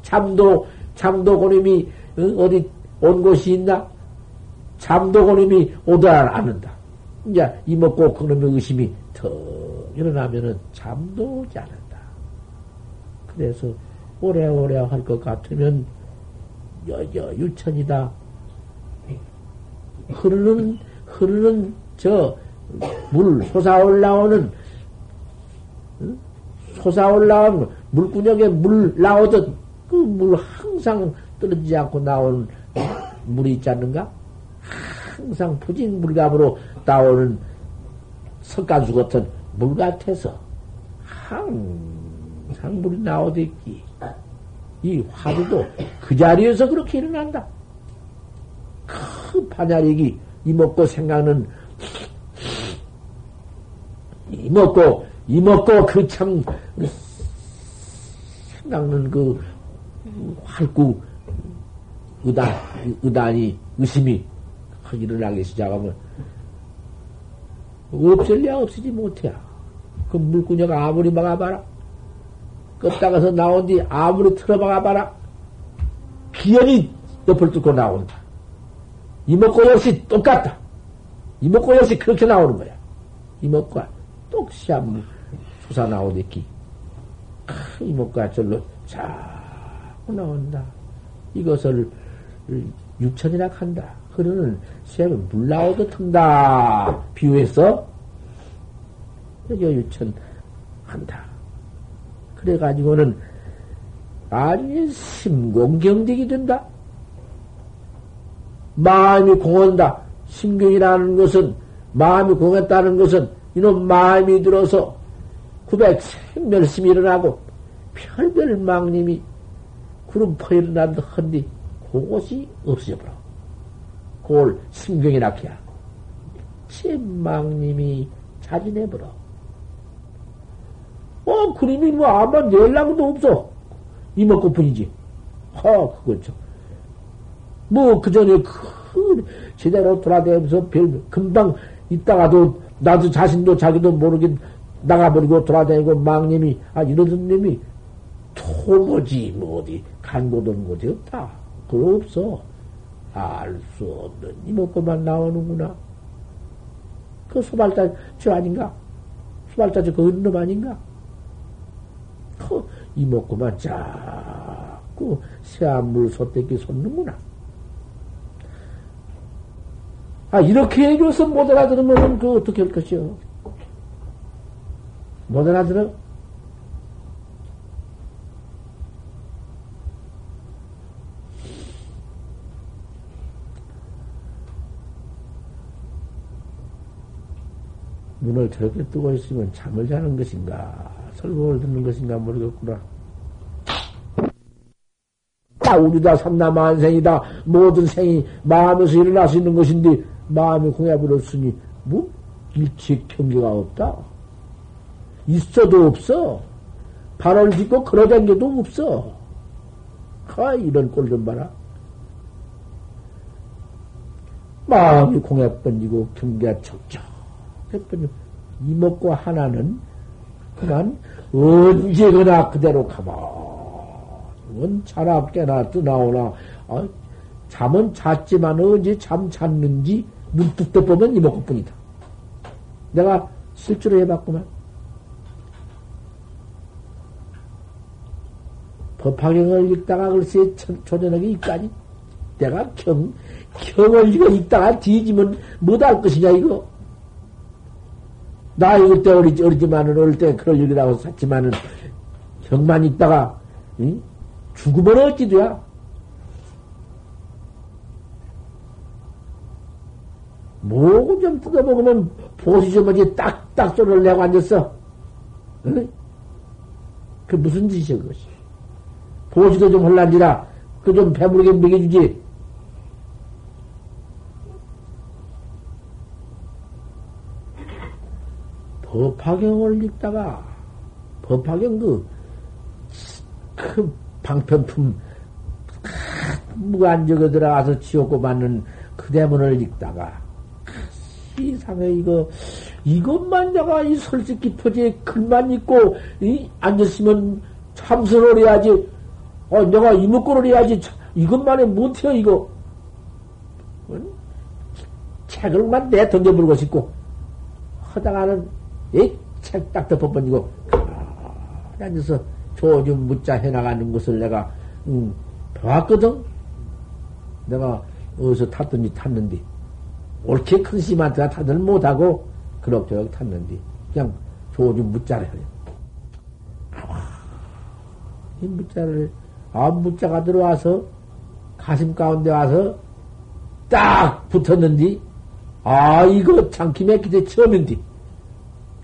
[SPEAKER 1] 잠도 잠도 고님이 어디 온 곳이 있나? 잠도 고님이 오더라 않는다. 이제 이목구 그놈의 의심이 더 일어나면은 잠도 오지 않는다. 그래서 오래오래 할 것 같으면 여여 유천이다. 흐르는 흐르는 저 물 솟아 올라오는 솟아 올라온 물구녕에 물 나오듯 그 물 항상 떨어지지 않고 나오는 물이 있지 않는가? 항상 푸진 물감으로 나오는 석가수 같은 물 같아서 항 상 물이 나오듯이 이 화두도 그 자리에서 그렇게 일어난다. 그 반야력이 이먹고 생각는 이먹고 이먹고 그 참 생각는 그 활구 의단 의단이 의심이 일어나기 시작하면 없을래야 없으지 못해. 그 물구녀가 아무리 막아봐라. 껐다가서 나온 뒤 아무리 틀어박아 봐라. 기연이 옆을 뚫고 나온다. 이목구 역시 똑같다. 이목구 역시 그렇게 나오는 거야. 이목구가 똑시한 수사 나오듯이 이목구가 절로 자꾸 나온다. 이것을 육천이라 한다. 그러는 쇠는 물 나오듯 한다. 비유해서 여기 유천 한다. 그래가지고는 아니 심공경득이 된다. 마음이 공헌다. 심경이라는 것은 마음이 공했다는 것은 이놈 마음이 들어서 구백 생멸심이 일어나고 별별 망님이 구름포 일어난다 헌디 그것이 없어져 버려. 그걸 심경이라 해야. 제 망님이 자진해 버려. 어, 그림이 뭐 아마 연락도 없어. 이먹고 뿐이지. 허, 그거죠. 뭐, 그 전에 그, 제대로 돌아다니면서 별, 금방 있다가도, 나도 자신도 자기도 모르긴 나가버리고 돌아다니고 망님이, 아, 이러던 놈이 토모지, 뭐 어디, 간고던 곳이 없다. 그거 없어. 알 수 없는 이먹고만 나오는구나. 그 수발자, 저 아닌가? 수발자 저그놈 아닌가? 그 이목구만 자꾸 새한물 소떼기 솟는구나. 아, 이렇게 해줘서 못 알아들으면 그 어떻게 할 것이요? 못 알아들어? 눈을 저렇게 뜨고 있으면 잠을 자는 것인가? 설법을 듣는 것인가 모르겠구나. 다 우리다 삼나 만생이다. 모든 생이 마음에서 일어날 수 있는 것인데 마음이 공해버렸으니 뭐 일치 경계가 없다. 있어도 없어. 발을 딛고 걸어다니게도 없어. 아, 이런 꼴 좀 봐라. 마음이 공해 번지고 경계가 척척해 이목과 하나는 그만 언제거나 그대로 가만히 자나 깨나 뜨나오나 아, 잠은 잤지만 언제 잠 잤는지 눈뜨 보면 이목구뿐이다. 내가 실제로 해봤구만. 법화경을 읽다가 글쎄 초저녁에 있다니 내가 경, 경을 이거 읽다가 뒤지면 못할 것이냐 이거. 나이 때 어리지, 어리지만은, 어릴 때 그럴 일이라고 샀지만은, 형만 있다가, 응? 죽으면 어찌돼야 목을 좀 뜯어먹으면 보시 좀 하지 딱딱 소리를 내고 앉았어. 응? 그 무슨 짓이야, 그것이. 보시도 좀 혼란지라, 그 좀 배부르게 먹여주지. 법화경을 읽다가, 법화경 그, 그 방편품, 무관적에 들어가서 지옥고 받는 그 대문을 읽다가, 이상해, 이거, 이것만 내가 이 솔직히 퍼지에 글만 읽고, 이, 앉았으면 참선을 해야지, 어, 내가 이목구를 해야지, 이것만에 못해요, 이거. 응? 책을만 내 던져버리고 싶고, 하다가는, 이책 딱 덮어버리고, 앉아서 조좀 묻자 해나가는 것을 내가, 음, 봤거든? 내가 어디서 탔든지 탔는데, 옳게 큰 심한테가 다들 못하고, 그럭저럭 탔는데, 그냥 조좀 묻자를 해요. 이 묻자를, 아, 묻자가 들어와서, 가슴 가운데 와서, 딱 붙었는데, 아, 이거 장기 맥기대 처음인데,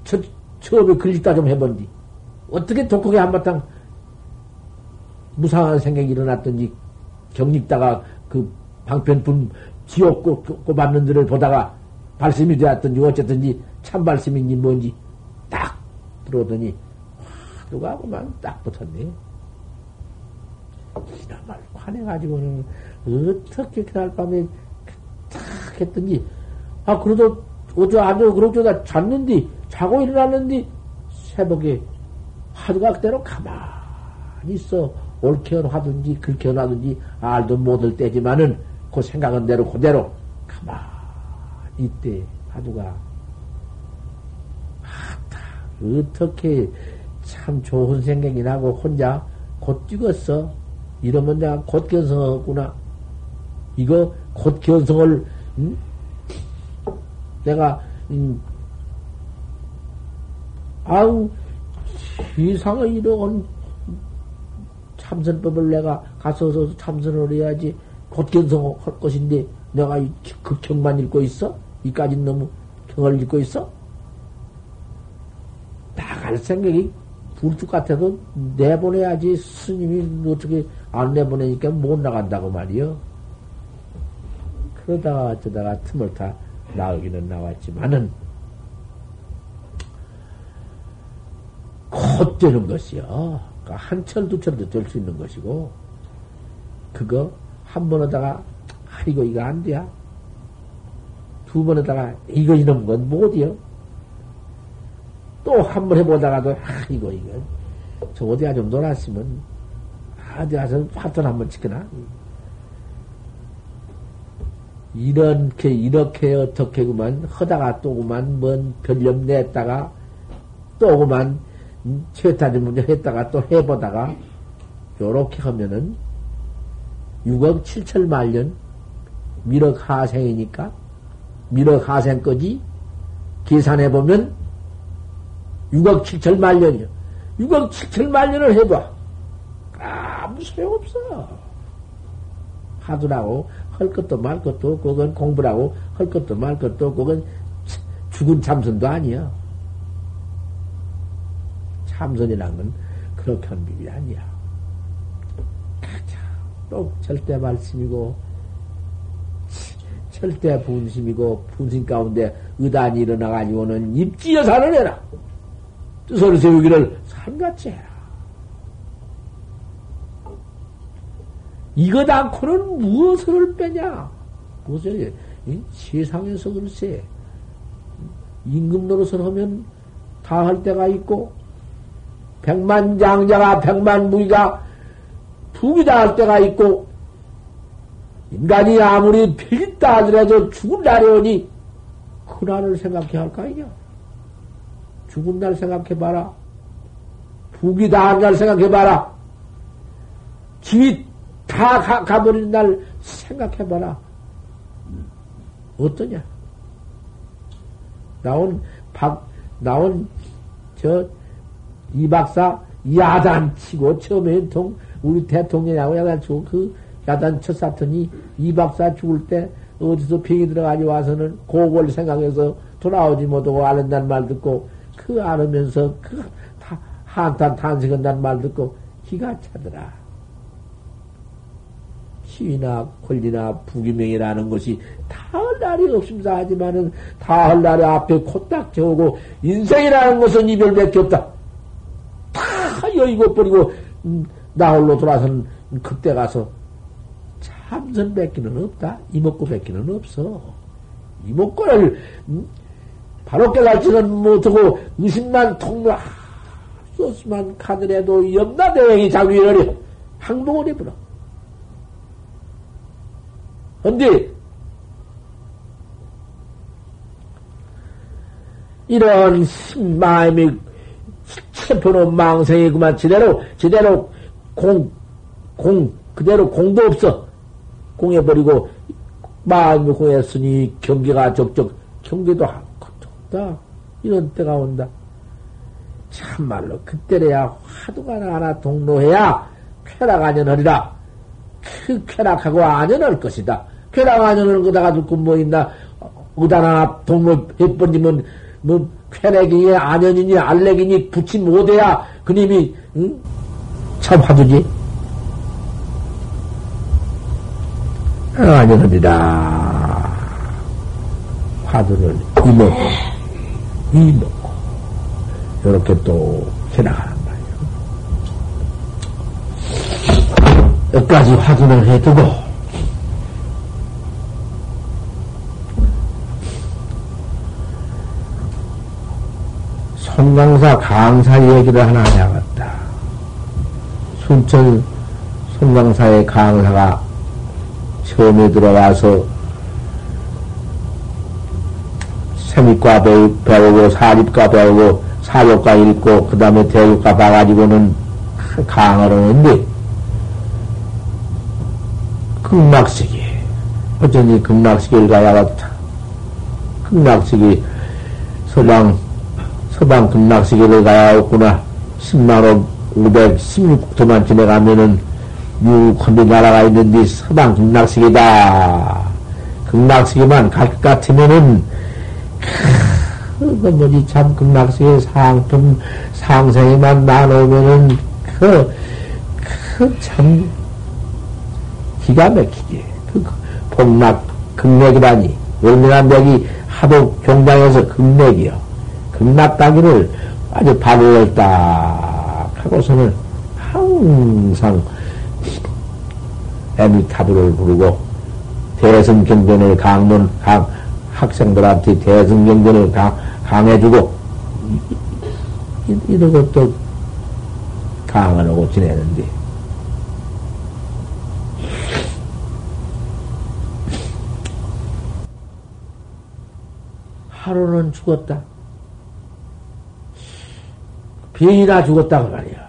[SPEAKER 1] 첫, 처음에 글리다 좀 해본디. 어떻게 독하게 한바탕 무상한 생각이 일어났던지 경립다가 그 방편품 지옥 꼽았는 들을 보다가 발심이 되었던지 어쨌든지 참 발심인지 뭔지 딱 들어오더니 누가 그만 딱 붙었네. 이나말 화내가지고는 어떻게 그날 밤에 딱 했던지 아 그래도 어쩌 아주 그럭저다 잤는디 자고 일어났는디 새벽에 하루가 그대로 가만히 있어. 옳게 하든지 그렇게 하든지 알도 못할 때지만은 그 생각은 대로 그대로 가만히 있대. 하두가. 아따 어떻게 참 좋은 생각이 나고 혼자 곧 찍었어? 이러면 내가 곧 견성하구나. 이거 곧 견성을 음? 내가 음, 아우 세상에 이런 참선법을 내가 가서서 참선을 해야지 곧 견성 할 것인데 내가 이 극경만 읽고 있어? 이까지 너무 경을 읽고 있어? 나갈 생각이 불뚝 같아도 내보내야지 스님이 어떻게 안 내보내니까 못 나간다고 말이요. 그러다가 어쩌다가 틈을 타 나오기는 나왔지만은 곧 되는 것이요. 그러니까 한 철, 두 철도 될 수 있는 것이고, 그거 한 번 하다가, 아, 이거, 이거 안 돼. 두번 하다가, 이거 이런 건 못이요. 또 한 번 해보다가도, 아, 이거, 이거. 저 어디 가 좀 놀았으면, 아, 어디 가서 화돈 한번 찍거나. 이렇게, 이렇게 어떻게 그만, 하다가 또 그만, 뭔 별념 냈다가, 또 그만, 최타지 문제 했다가 또 해보다가 요렇게 하면은 6억 7천 만년 미륵 하생이니까 미륵 하생까지 계산해보면 6억 7천 만년이요. 6억 7천 만년을 해봐. 아무 소용없어. 하더라고. 할 것도 말 것도 그건 공부라고 할 것도 말 것도 그건 죽은 참선도 아니야. 참선이란 건 그렇게 한 비밀이 아니야. 또 절대 말씀이고, 절대 분심이고, 분심 가운데 의단이 일어나가지고는 입지 여산을 해라. 뜻을 세우기를 산같이 해라. 이것 않고는 무엇을 빼냐? 무엇을, 세상에서 글쎄, 임금 노릇을 하면 다 할 때가 있고, 백만 장자가 백만 무기가 부기다 할 때가 있고 인간이 아무리 필있다 하더라도 죽은 날이 오니 그날을 생각해 할까 아니냐? 죽은 날 생각해봐라. 부기다 한 날 생각해봐라. 집이 다 가, 가버린 날 생각해봐라. 어떠냐? 나온 박, 나온 저 이 박사 야단 치고 처음에 통 우리 대통령하고 야단 치고 그 야단 쳤었더니 이 박사 죽을 때 어디서 병이 들어가지 와서는 고걸 생각해서 돌아오지 못하고 아는단 말 듣고 그 알으면서 그 한탄 탄식한단 말 듣고 기가 차더라. 시위나 권리나 부기명이라는 것이 다할 날이 없습니다. 하지만은 다 할 날이 앞에 코딱 채우고 인생이라는 것은 이별밖에 없다. 다 여의고 버리고 음, 나홀로 돌아서는 그때 가서 참선 뱉기는 없다. 이먹고 뱉기는 없어. 음, 바로 깨달지는 못하고 의심만 통로 소스만 카드래도 염라대왕이 자기를 항복을 해버려. 근데 이런 마음이 체포는 망생이 그만 제대로 제대로 공 공 그대로 공도 없어 공해버리고 마음이 공했으니 경계가 적적 경계도 없다 이런 때가 온다. 참말로 그때래야 화두가 하나 동로해야 쾌락 안연하리라. 그 쾌락하고 안연할 것이다. 쾌락 안연을 거다가 듣고 뭐 있나 의단 동로 해버리면 뭐 쾌락이니 안연이니 알렉이니 붙이 못해야 그님이 응? 참 화두지. 안연하리라. 화두를 이먹고 이먹고 이렇게 또 해나가는 말이에요. 여기까지 확인을 해두고, 송강사 강사 얘기를 하나 해야겠다. 순천 송강사의 강사가 처음에 들어와서 세미과 배우고 사립과 배우고 사교과 읽고 그 다음에 대교과 봐가지고는 강을 하는데 극락식이 어쩐지 극락식을 가야겠다. 극락식이 서방 서방 극락식을 가야겠구나. 10만원 516도만 지내가면은 육헌비 나라가 있는데 서방 극락식이다. 극락식이만 갈 것 같으면은 그 뭐지 참 극락세의 상품 상생에만 나누면은 그 그 참 기가 막히게 그 복락 극맥이라니 얼마나 맥이 하도 경장에서 극맥이요 극락 따기를 아주 발을 딱 하고서는 항상 에미타브를 부르고 대승경전을 강론 강 학생들한테 대승경전을 강, 강해주고, 이러고 또 강을 하고 지내는데, 하루는 죽었다. 병이나 죽었다, 그 말이야.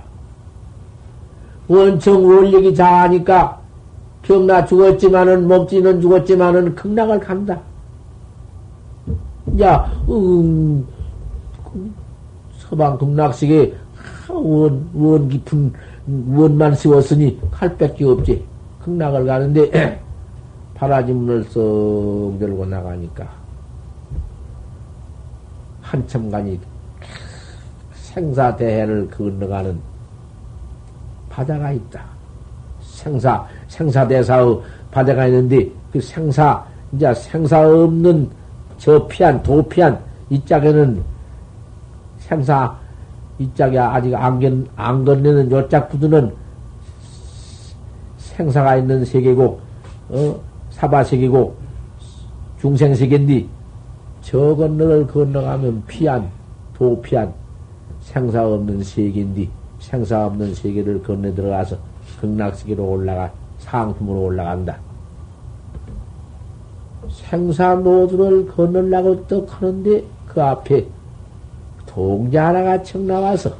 [SPEAKER 1] 원청 원력이 자하니까 병나 죽었지만은, 몸찌는 죽었지만은, 극락을 간다. 야, 음, 서방 극락식에 원, 원 깊은 원만 씌웠으니 칼 뺏기 없지. 극락을 가는데 파라지 문을 썩 들고 나가니까 한참 가니 생사 대해를 건너가는 바다가 있다. 생사, 생사 대사의 바다가 있는데 그 생사, 이제 생사 없는 저 피한, 도피한, 이 짝에는 생사, 이 짝이 아직 안, 건, 안 건네는 요짝 부두는 생사가 있는 세계고, 어, 사바 세계고, 중생 세계인데, 저 건너를 건너가면 피한, 도피한, 생사 없는 세계인데, 생사 없는 세계를 건너 들어가서 극락세계로 올라가, 상품으로 올라간다. 생사노두를 건널라고 떡 하는데 그 앞에 동자 하나가 청 나와서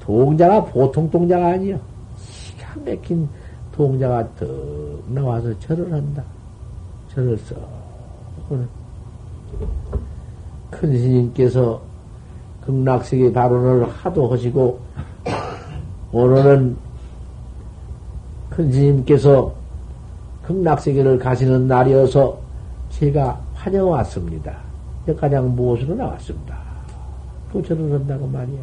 [SPEAKER 1] 동자가 보통 동자가 아니야. 기가 막힌 동자가 떡 나와서 절을 한다. 절을 써. 큰 스님께서 극락세계 발언을 하도 하시고 오늘은 큰 스님께서 극락세계를 가시는 날이어서 제가 환영 왔습니다. 가장 무엇으로 나왔습니다. 그 저를 한다고 말이야.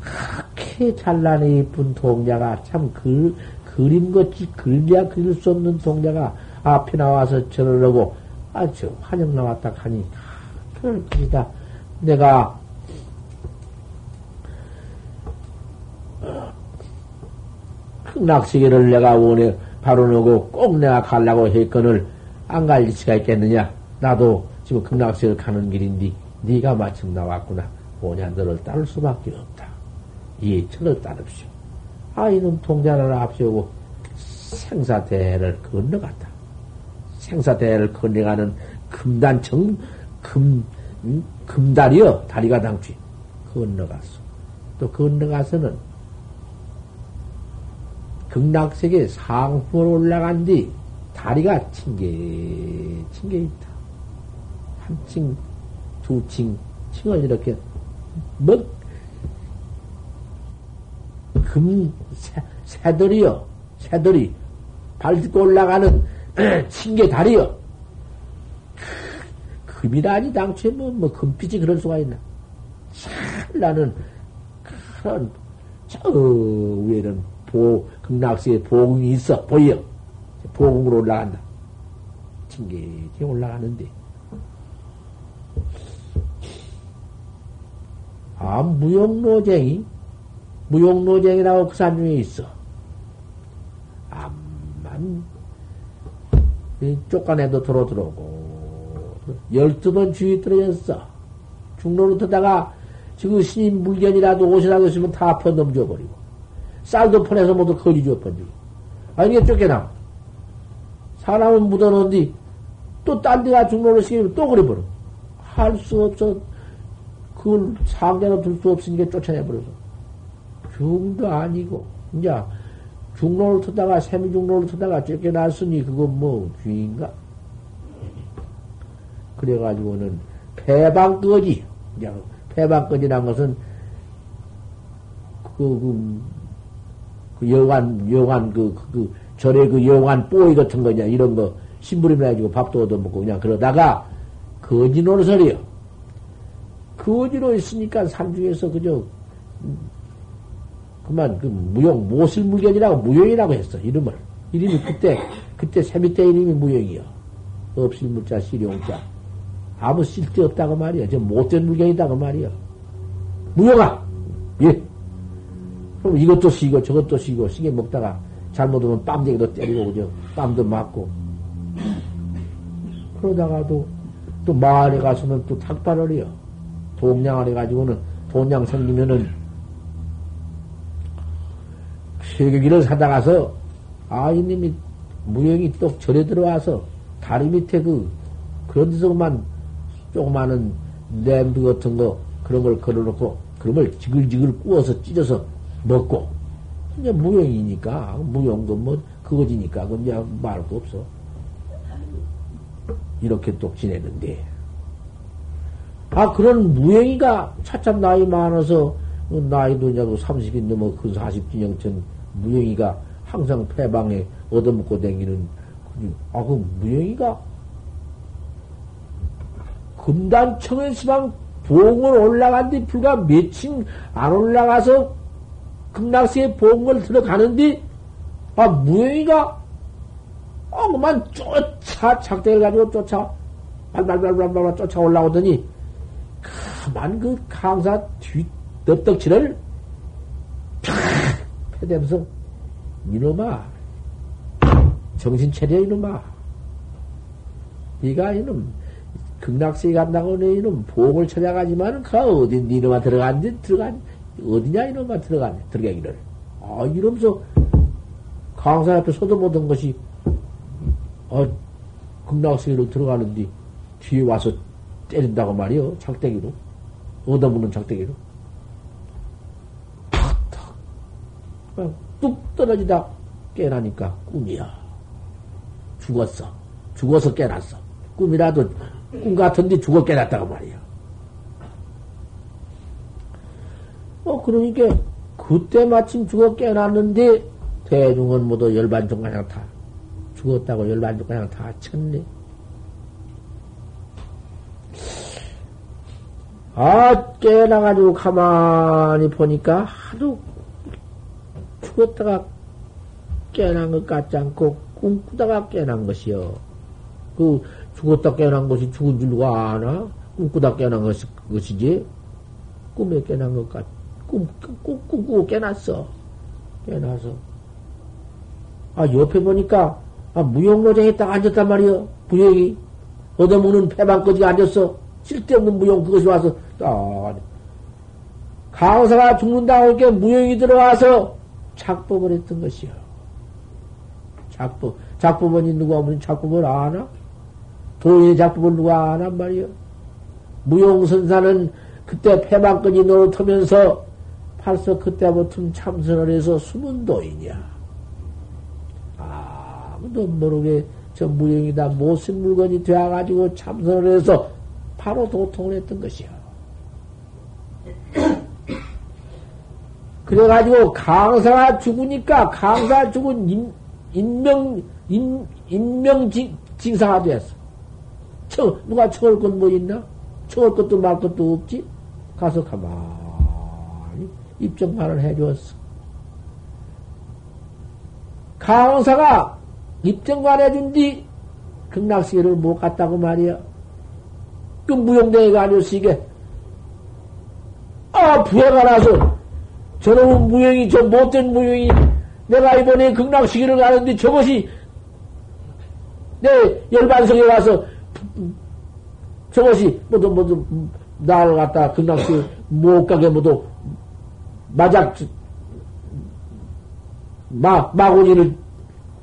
[SPEAKER 1] 그렇게 찬란히 이쁜 동자가 참 그, 그림같이 그려야 그릴 수 없는 동자가 앞에 나와서 절을 하고 아주 환영 나왔다 하니 그럴 것이다. 내가 흑낙시계를 내가 원해 바로 놓고 꼭 내가 가려고 했거늘 안갈 리치가 있겠느냐? 나도 지금 극락세를 가는 길인데 네가 마침 나왔구나. 뭐냐 너를 따를 수밖에 없다. 이 철을 따릅시오. 아 이놈 통자를 앞세우고 생사대를 건너갔다. 생사대를 건너가는 금단청 금 음? 금다리여 다리가 당취 건너갔어. 또 건너가서는 극락세계 상품으로 올라간 뒤 다리가 층게 층게 있다. 한 층, 두 층, 층을 이렇게 뭐 금, 새, 새들이요. 새들이 밟고 올라가는 층게 다리요. 금이라니 당초에 뭐, 뭐, 금빛이 그럴 수가 있나. 찬란은 그런, 저 위에는 보, 극락시에 보궁이 있어, 보여. 보궁으로 올라간다. 징계게 올라가는데. 아, 무용노쟁이? 무용노쟁이라고 그 산 중에 있어. 암만, 쫓간에도 들어 들어오고, 열두 번 주위 떨어졌어. 중로로 터다가, 지금 신인 물견이라도 옷이라도 있으면 다퍼 넘겨버리고, 쌀도 퍼내서 모두 거리 줘 번지고. 아니, 이게 쫓겨나. 사람은 묻어놓은 뒤, 또딴 데가 중로를 시키면 또 그래버려. 할 수 없어. 그걸 상대로 둘 수 없으니까 쫓아내버려서. 중도 아니고, 이제, 중로를 터다가, 세미 중로를 터다가 쫓겨났으니, 그건 뭐, 주인가? 그래가지고는, 폐방거지. 이제, 폐방거지란 것은, 그, 그, 그 여관, 여관, 그, 그, 그 절에 그 여관 뽀이 같은 거냐, 이런 거, 심부름을 해가지고 밥도 얻어먹고 그냥 그러다가, 거지 노릇을이요. 거지로 있으니까 산 중에서 그저, 그만 그 무용, 모실물견이라고 무용이라고 했어, 이름을. 이름이 그때, 그때 세미 때 이름이 무용이요. 없을 물자, 실용자. 아무 쓸데없다고 말이야. 저 못된 물견이다고 말이야. 무용아! 예. 그럼 이것도 시고 저것도 시고 시계 먹다가 잘못하면 빰쟁이도 때리고 그죠. 빰도 맞고. 그러다가도 또 마을에 가서는 또 탁발을 해요. 동양을 해가지고는 동양 생기면은 세계기를 사다가서 아이님이 무용이 또 절에 들어와서 다리 밑에 그 그런 데서만 조그마한 냄비 같은 거 그런 걸 걸어놓고 그런 걸 지글지글 구워서 찢어서 먹고. 이제 무용이니까 무용도 뭐 그거지니까. 그럼 이제 거 없어. 이렇게 또 지내는데. 아 그런 무용이가 차참 나이 많아서 나이도 이제 30이 넘어 그 40진영 전 무용이가 항상 폐방에 얻어먹고 다니는 아그 무용이가 금단청에 시방 봉을 올라간 뒤 불과 며칠 안 올라가서 극락세에 봉을 들어가는데, 아, 무영이가, 어, 그만 쫓아, 작대를 가지고 쫓아, 발발발발발 쫓아 올라오더니, 가만 그 강사 뒤, 넙떡치를 팍! 패대면서, 이놈아, 정신 차려, 이놈아. 네가 이놈, 극락세에 간다고 내 이놈 복을 찾아가지만은 그 어디 니놈아 들어간지 들어간 어디냐 이놈아 들어가네 들어가기를. 아 이러면서 강사 앞에 서도 보던 것이 아 극락세계로 들어가는데 뒤에 와서 때린다고 말이요 작대기로. 얻어먹는 작대기로. 탁탁. 뚝 떨어지다 깨나니까 꿈이야. 죽었어. 죽어서 깨났어. 꿈이라도 꿈 같은데 죽어 깨났다고 말이야. 어, 그러니까, 그때 마침 죽어 깨났는데, 대중은 모두 열반종 그냥 다 죽었다고 열반종 그냥 다 쳤네. 아, 깨나가지고 가만히 보니까 하도 죽었다가 깨난 것 같지 않고 꿈꾸다가 깨난 것이요. 그 죽었다 깨난 것이 죽은 줄 누가 아나? 꿈꾸다 깨난 것이, 것이지? 꿈에 깨난 것 같, 꿈, 꿈, 꿈 꾸고 깨났어. 깨나서. 아, 옆에 보니까, 아, 무용로장에 딱 앉았단 말이요. 무용이. 얻어먹는 패방까지가 앉았어. 쓸데없는 무용 그것이 와서, 딱. 강사가 죽는다고 이렇게 무용이 들어와서 작법을 했던 것이요. 작법. 작법원이 누가 오면 작법을 아나? 도인의 작법을 누가 아난 말이요? 무용선사는 그때 폐막근이 노릇하면서 벌써 그때부터 참선을 해서 숨은 도인이야. 아무도 모르게 저 무용이다 못쓴 물건이 되어가지고 참선을 해서 바로 도통을 했던 것이야. 그래가지고 강사가 죽으니까 강사 죽은 인, 인명, 인, 인명 징사가 되었어. 쳐, 누가 쳐올 건 뭐 있나? 쳐올 것도 말 것도 없지? 가서 가만히 입증판을 해주었어. 강사가 입증관 해준 뒤 극락시계를 못 갔다고 말이야. 그 무용대회가 아니었어, 이게. 아, 부해가 나서 저놈은 무용이, 저 못된 무용이 내가 이번에 극락시기를 가는데 저것이 내 열반성에 와서 저것이 모두 모두 나를 갖다 극락시 못 가게 모두 마작 마 마고니를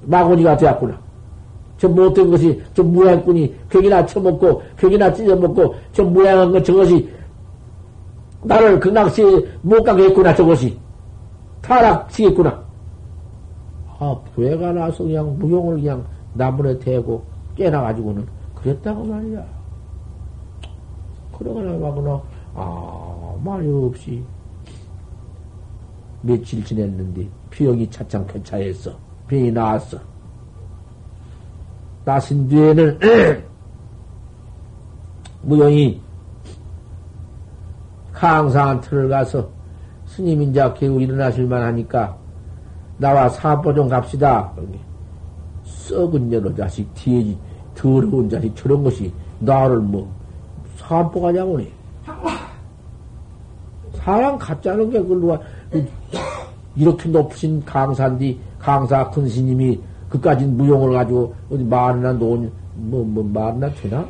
[SPEAKER 1] 마고니가 되었구나. 저 못된 것이 저 무양꾼이 격이나 쳐먹고 격이나 찢어먹고 저 무양한 것 저것이 나를 극락시에 못 가게 했구나 저것이 타락시겠구나. 아, 부해가 나서 그냥 무용을 그냥 나무에 대고 깨나가지고는 그랬다고 말이야. 그러거나 가거나, 아, 말이 없이 며칠 지냈는데 병이 차창 쾌차했어. 병이 나왔어. 나신 뒤에는 무용이 항상 틀을 가서 스님 인자 개우 일어나실만 하니까 나와 사보 좀 갑시다. 썩은 년어 자식, 뒤에 더러운 자식, 저런 것이 나를 뭐, 사보 가냐고니. 사람 같자는 게, 그걸 누가, 이렇게 높으신 강사인데, 강사 큰 스님이 그까지 무용을 가지고 어디 말이나 놓은, 뭐, 뭐, 말이나 되나?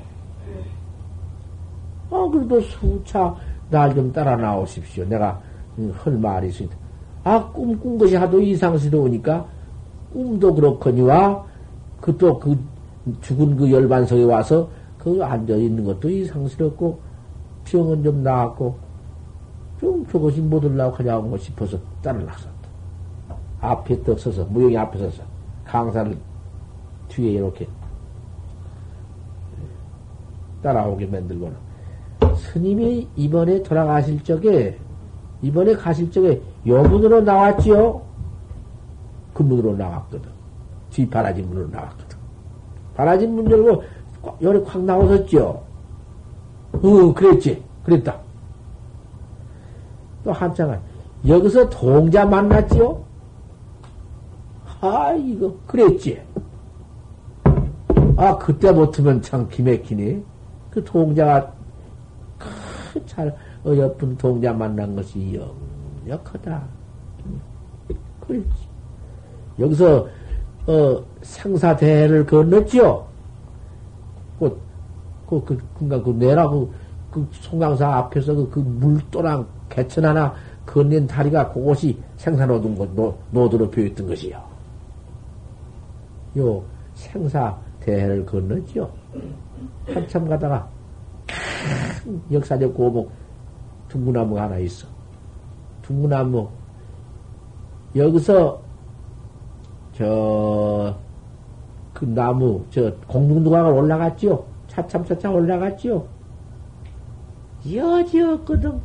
[SPEAKER 1] 아, 그래도 수차 날 좀 따라 나오십시오. 내가 할 말이 있습니다. 아, 꿈 꾼 것이 하도 이상스러우니까 꿈도 그렇거니와 그 또그 그 죽은 그 열반석에 와서 그 앉아 있는 것도 이상스럽고 병은 좀 나았고 좀 저것이 못 올라고 하냐고 싶어서 따라 나섰다. 앞에 떡 서서 무용이 앞에 서서 강사를 뒤에 이렇게 따라오게 만들고는 스님이 이번에 돌아가실 적에 이번에 가실 적에 여문으로 나왔지요? 그 문으로 나왔거든. 뒤 바라진 문으로 나왔거든. 바라진 문 열고 열이 콱 나오셨죠? 어, 그랬지. 그랬다. 또 한참은 여기서 동자 만났지요? 아, 이거, 그랬지. 아, 그때부터면 참 기맥히니. 그 동자가, 크, 잘, 어여쁜 동자 만난 것이 역력하다. 그렇지. 여기서 어, 생사대를 건넜지요. 그, 그, 그, 그니까 그 내라고 그 송강사 앞에서 그, 그 물도랑 개천 하나 건넨 다리가 그곳이 생사노동 것, 노, 노도로 표했던 것이요. 요 생사대를 건넜지요. 한참 가다가 역사적 고목 둥구나무가 하나 있어. 둥구나무. 여기서, 저, 그 나무, 저, 공중도강을 올라갔지요? 차참차참 올라갔지요? 여지였거든.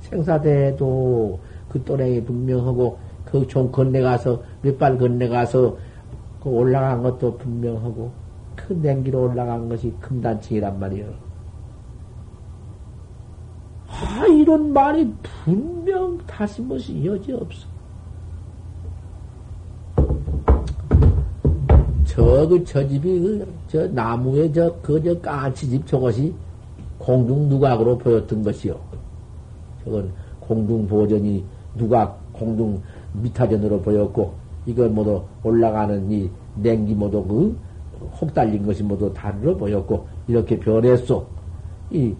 [SPEAKER 1] 생사대도 그 또래이 분명하고, 그좀 건네가서, 몇 발 건네가서, 그 올라간 것도 분명하고, 그 냉기로 올라간 것이 금단층이란 말이요. 아, 이런 말이 분명 다시 무엇이 여지 없어. 저, 그, 저 집이, 그, 저 나무에 저, 그, 저 까치집 저것이 공중 누각으로 보였던 것이요. 저건 공중 보전이 누각, 공중 미타전으로 보였고, 이건 모두 올라가는 이 냉기 모두 그, 혹 달린 것이 모두 다르로 보였고, 이렇게 변했소. 이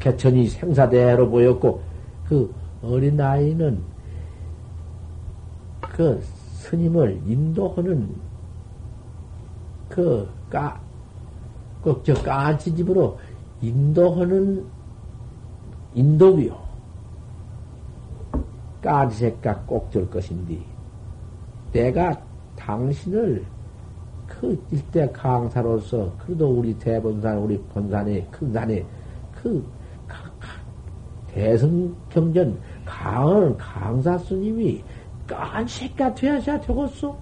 [SPEAKER 1] 개천이 생사대로 보였고, 그 어린 아이는 그 스님을 인도하는 그, 까, 꼭저 까치 집으로 인도하는 인도비요. 까지새까 꼭줄 것인데, 내가 당신을 그 일대 강사로서, 그래도 우리 대본산, 우리 본산에, 큰 산에, 그, 대성경전 강을 강사 스님이 깐새까 되어야 되겠어?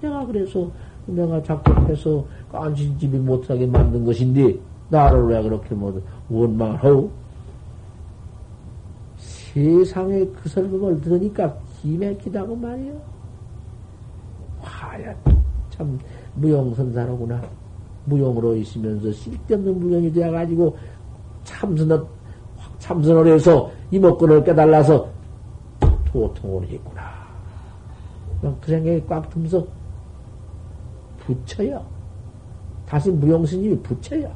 [SPEAKER 1] 내가 그래서 내가 작곡해서 깐신집이 못하게 만든 것인데, 나를 왜 그렇게 뭐, 원망을 하고? 세상에 그 설명을 들으니까 기맥히다고 말이요. 화야, 참, 무용선사로구나. 무용으로 있으면서 쓸데없는 무용이 되어가지고, 참선을, 참선을 해서 이목구를 깨달아서 도통을 했구나. 그 생각이 꽉 들면서 부처야. 다시 무용스님이 부처야.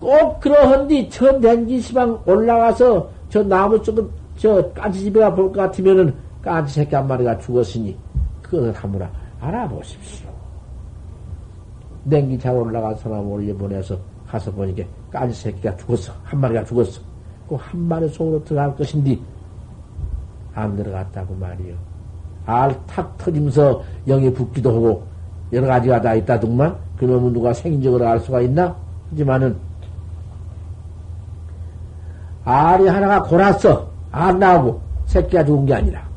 [SPEAKER 1] 꼭 그러한디 천된지 시방 올라가서 저 나무 쪽은 저 까치집에가 볼 것 같으면은 까치 새끼 한 마리가 죽었으니 그것을 한번 알아보십시오. 냉기 잘 올라간 사람 올려보내서 가서 보니까 까치 새끼가 죽었어. 한 마리가 죽었어. 그 한 마리 속으로 들어갈 것인데 안 들어갔다고 말이요. 알탁 터지면서 영이 붙기도 하고 여러 가지가 다 있다더만 그놈은 누가 생인적으로 알 수가 있나? 하지만은 알이 하나가 골았어. 안 나오고 새끼가 죽은 게 아니라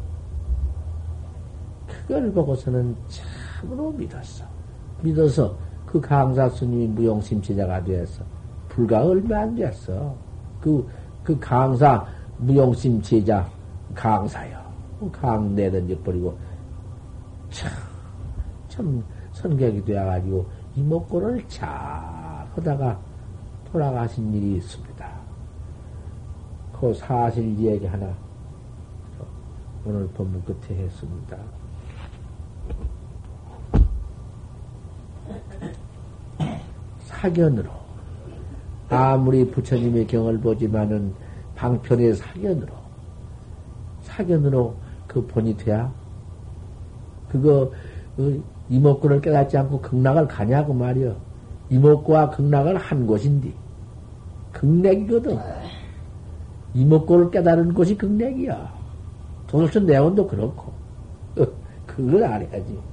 [SPEAKER 1] 그걸 보고서는 참으로 믿었어. 믿어서 그 강사 스님이 무용심체자가 되어서 불과 얼마 안 됐어. 그, 그 강사 무용심체자 강사요. 강 내던져 버리고 참, 참 선객이 되어가지고 이목구를 잘 하다가 돌아가신 일이 있습니다. 그 사실 이야기 하나 오늘 본문 끝에 했습니다. 사견으로 아무리 부처님의 경을 보지만은 방편의 사견으로 사견으로 그 본이 돼야? 그거, 그 이목구를 깨닫지 않고 극락을 가냐고 말이여. 이목구와 극락을 한 곳인데, 극락이거든. 이목구를 깨달은 곳이 극락이야. 도대체 내원도 그렇고. 그걸 알아야지.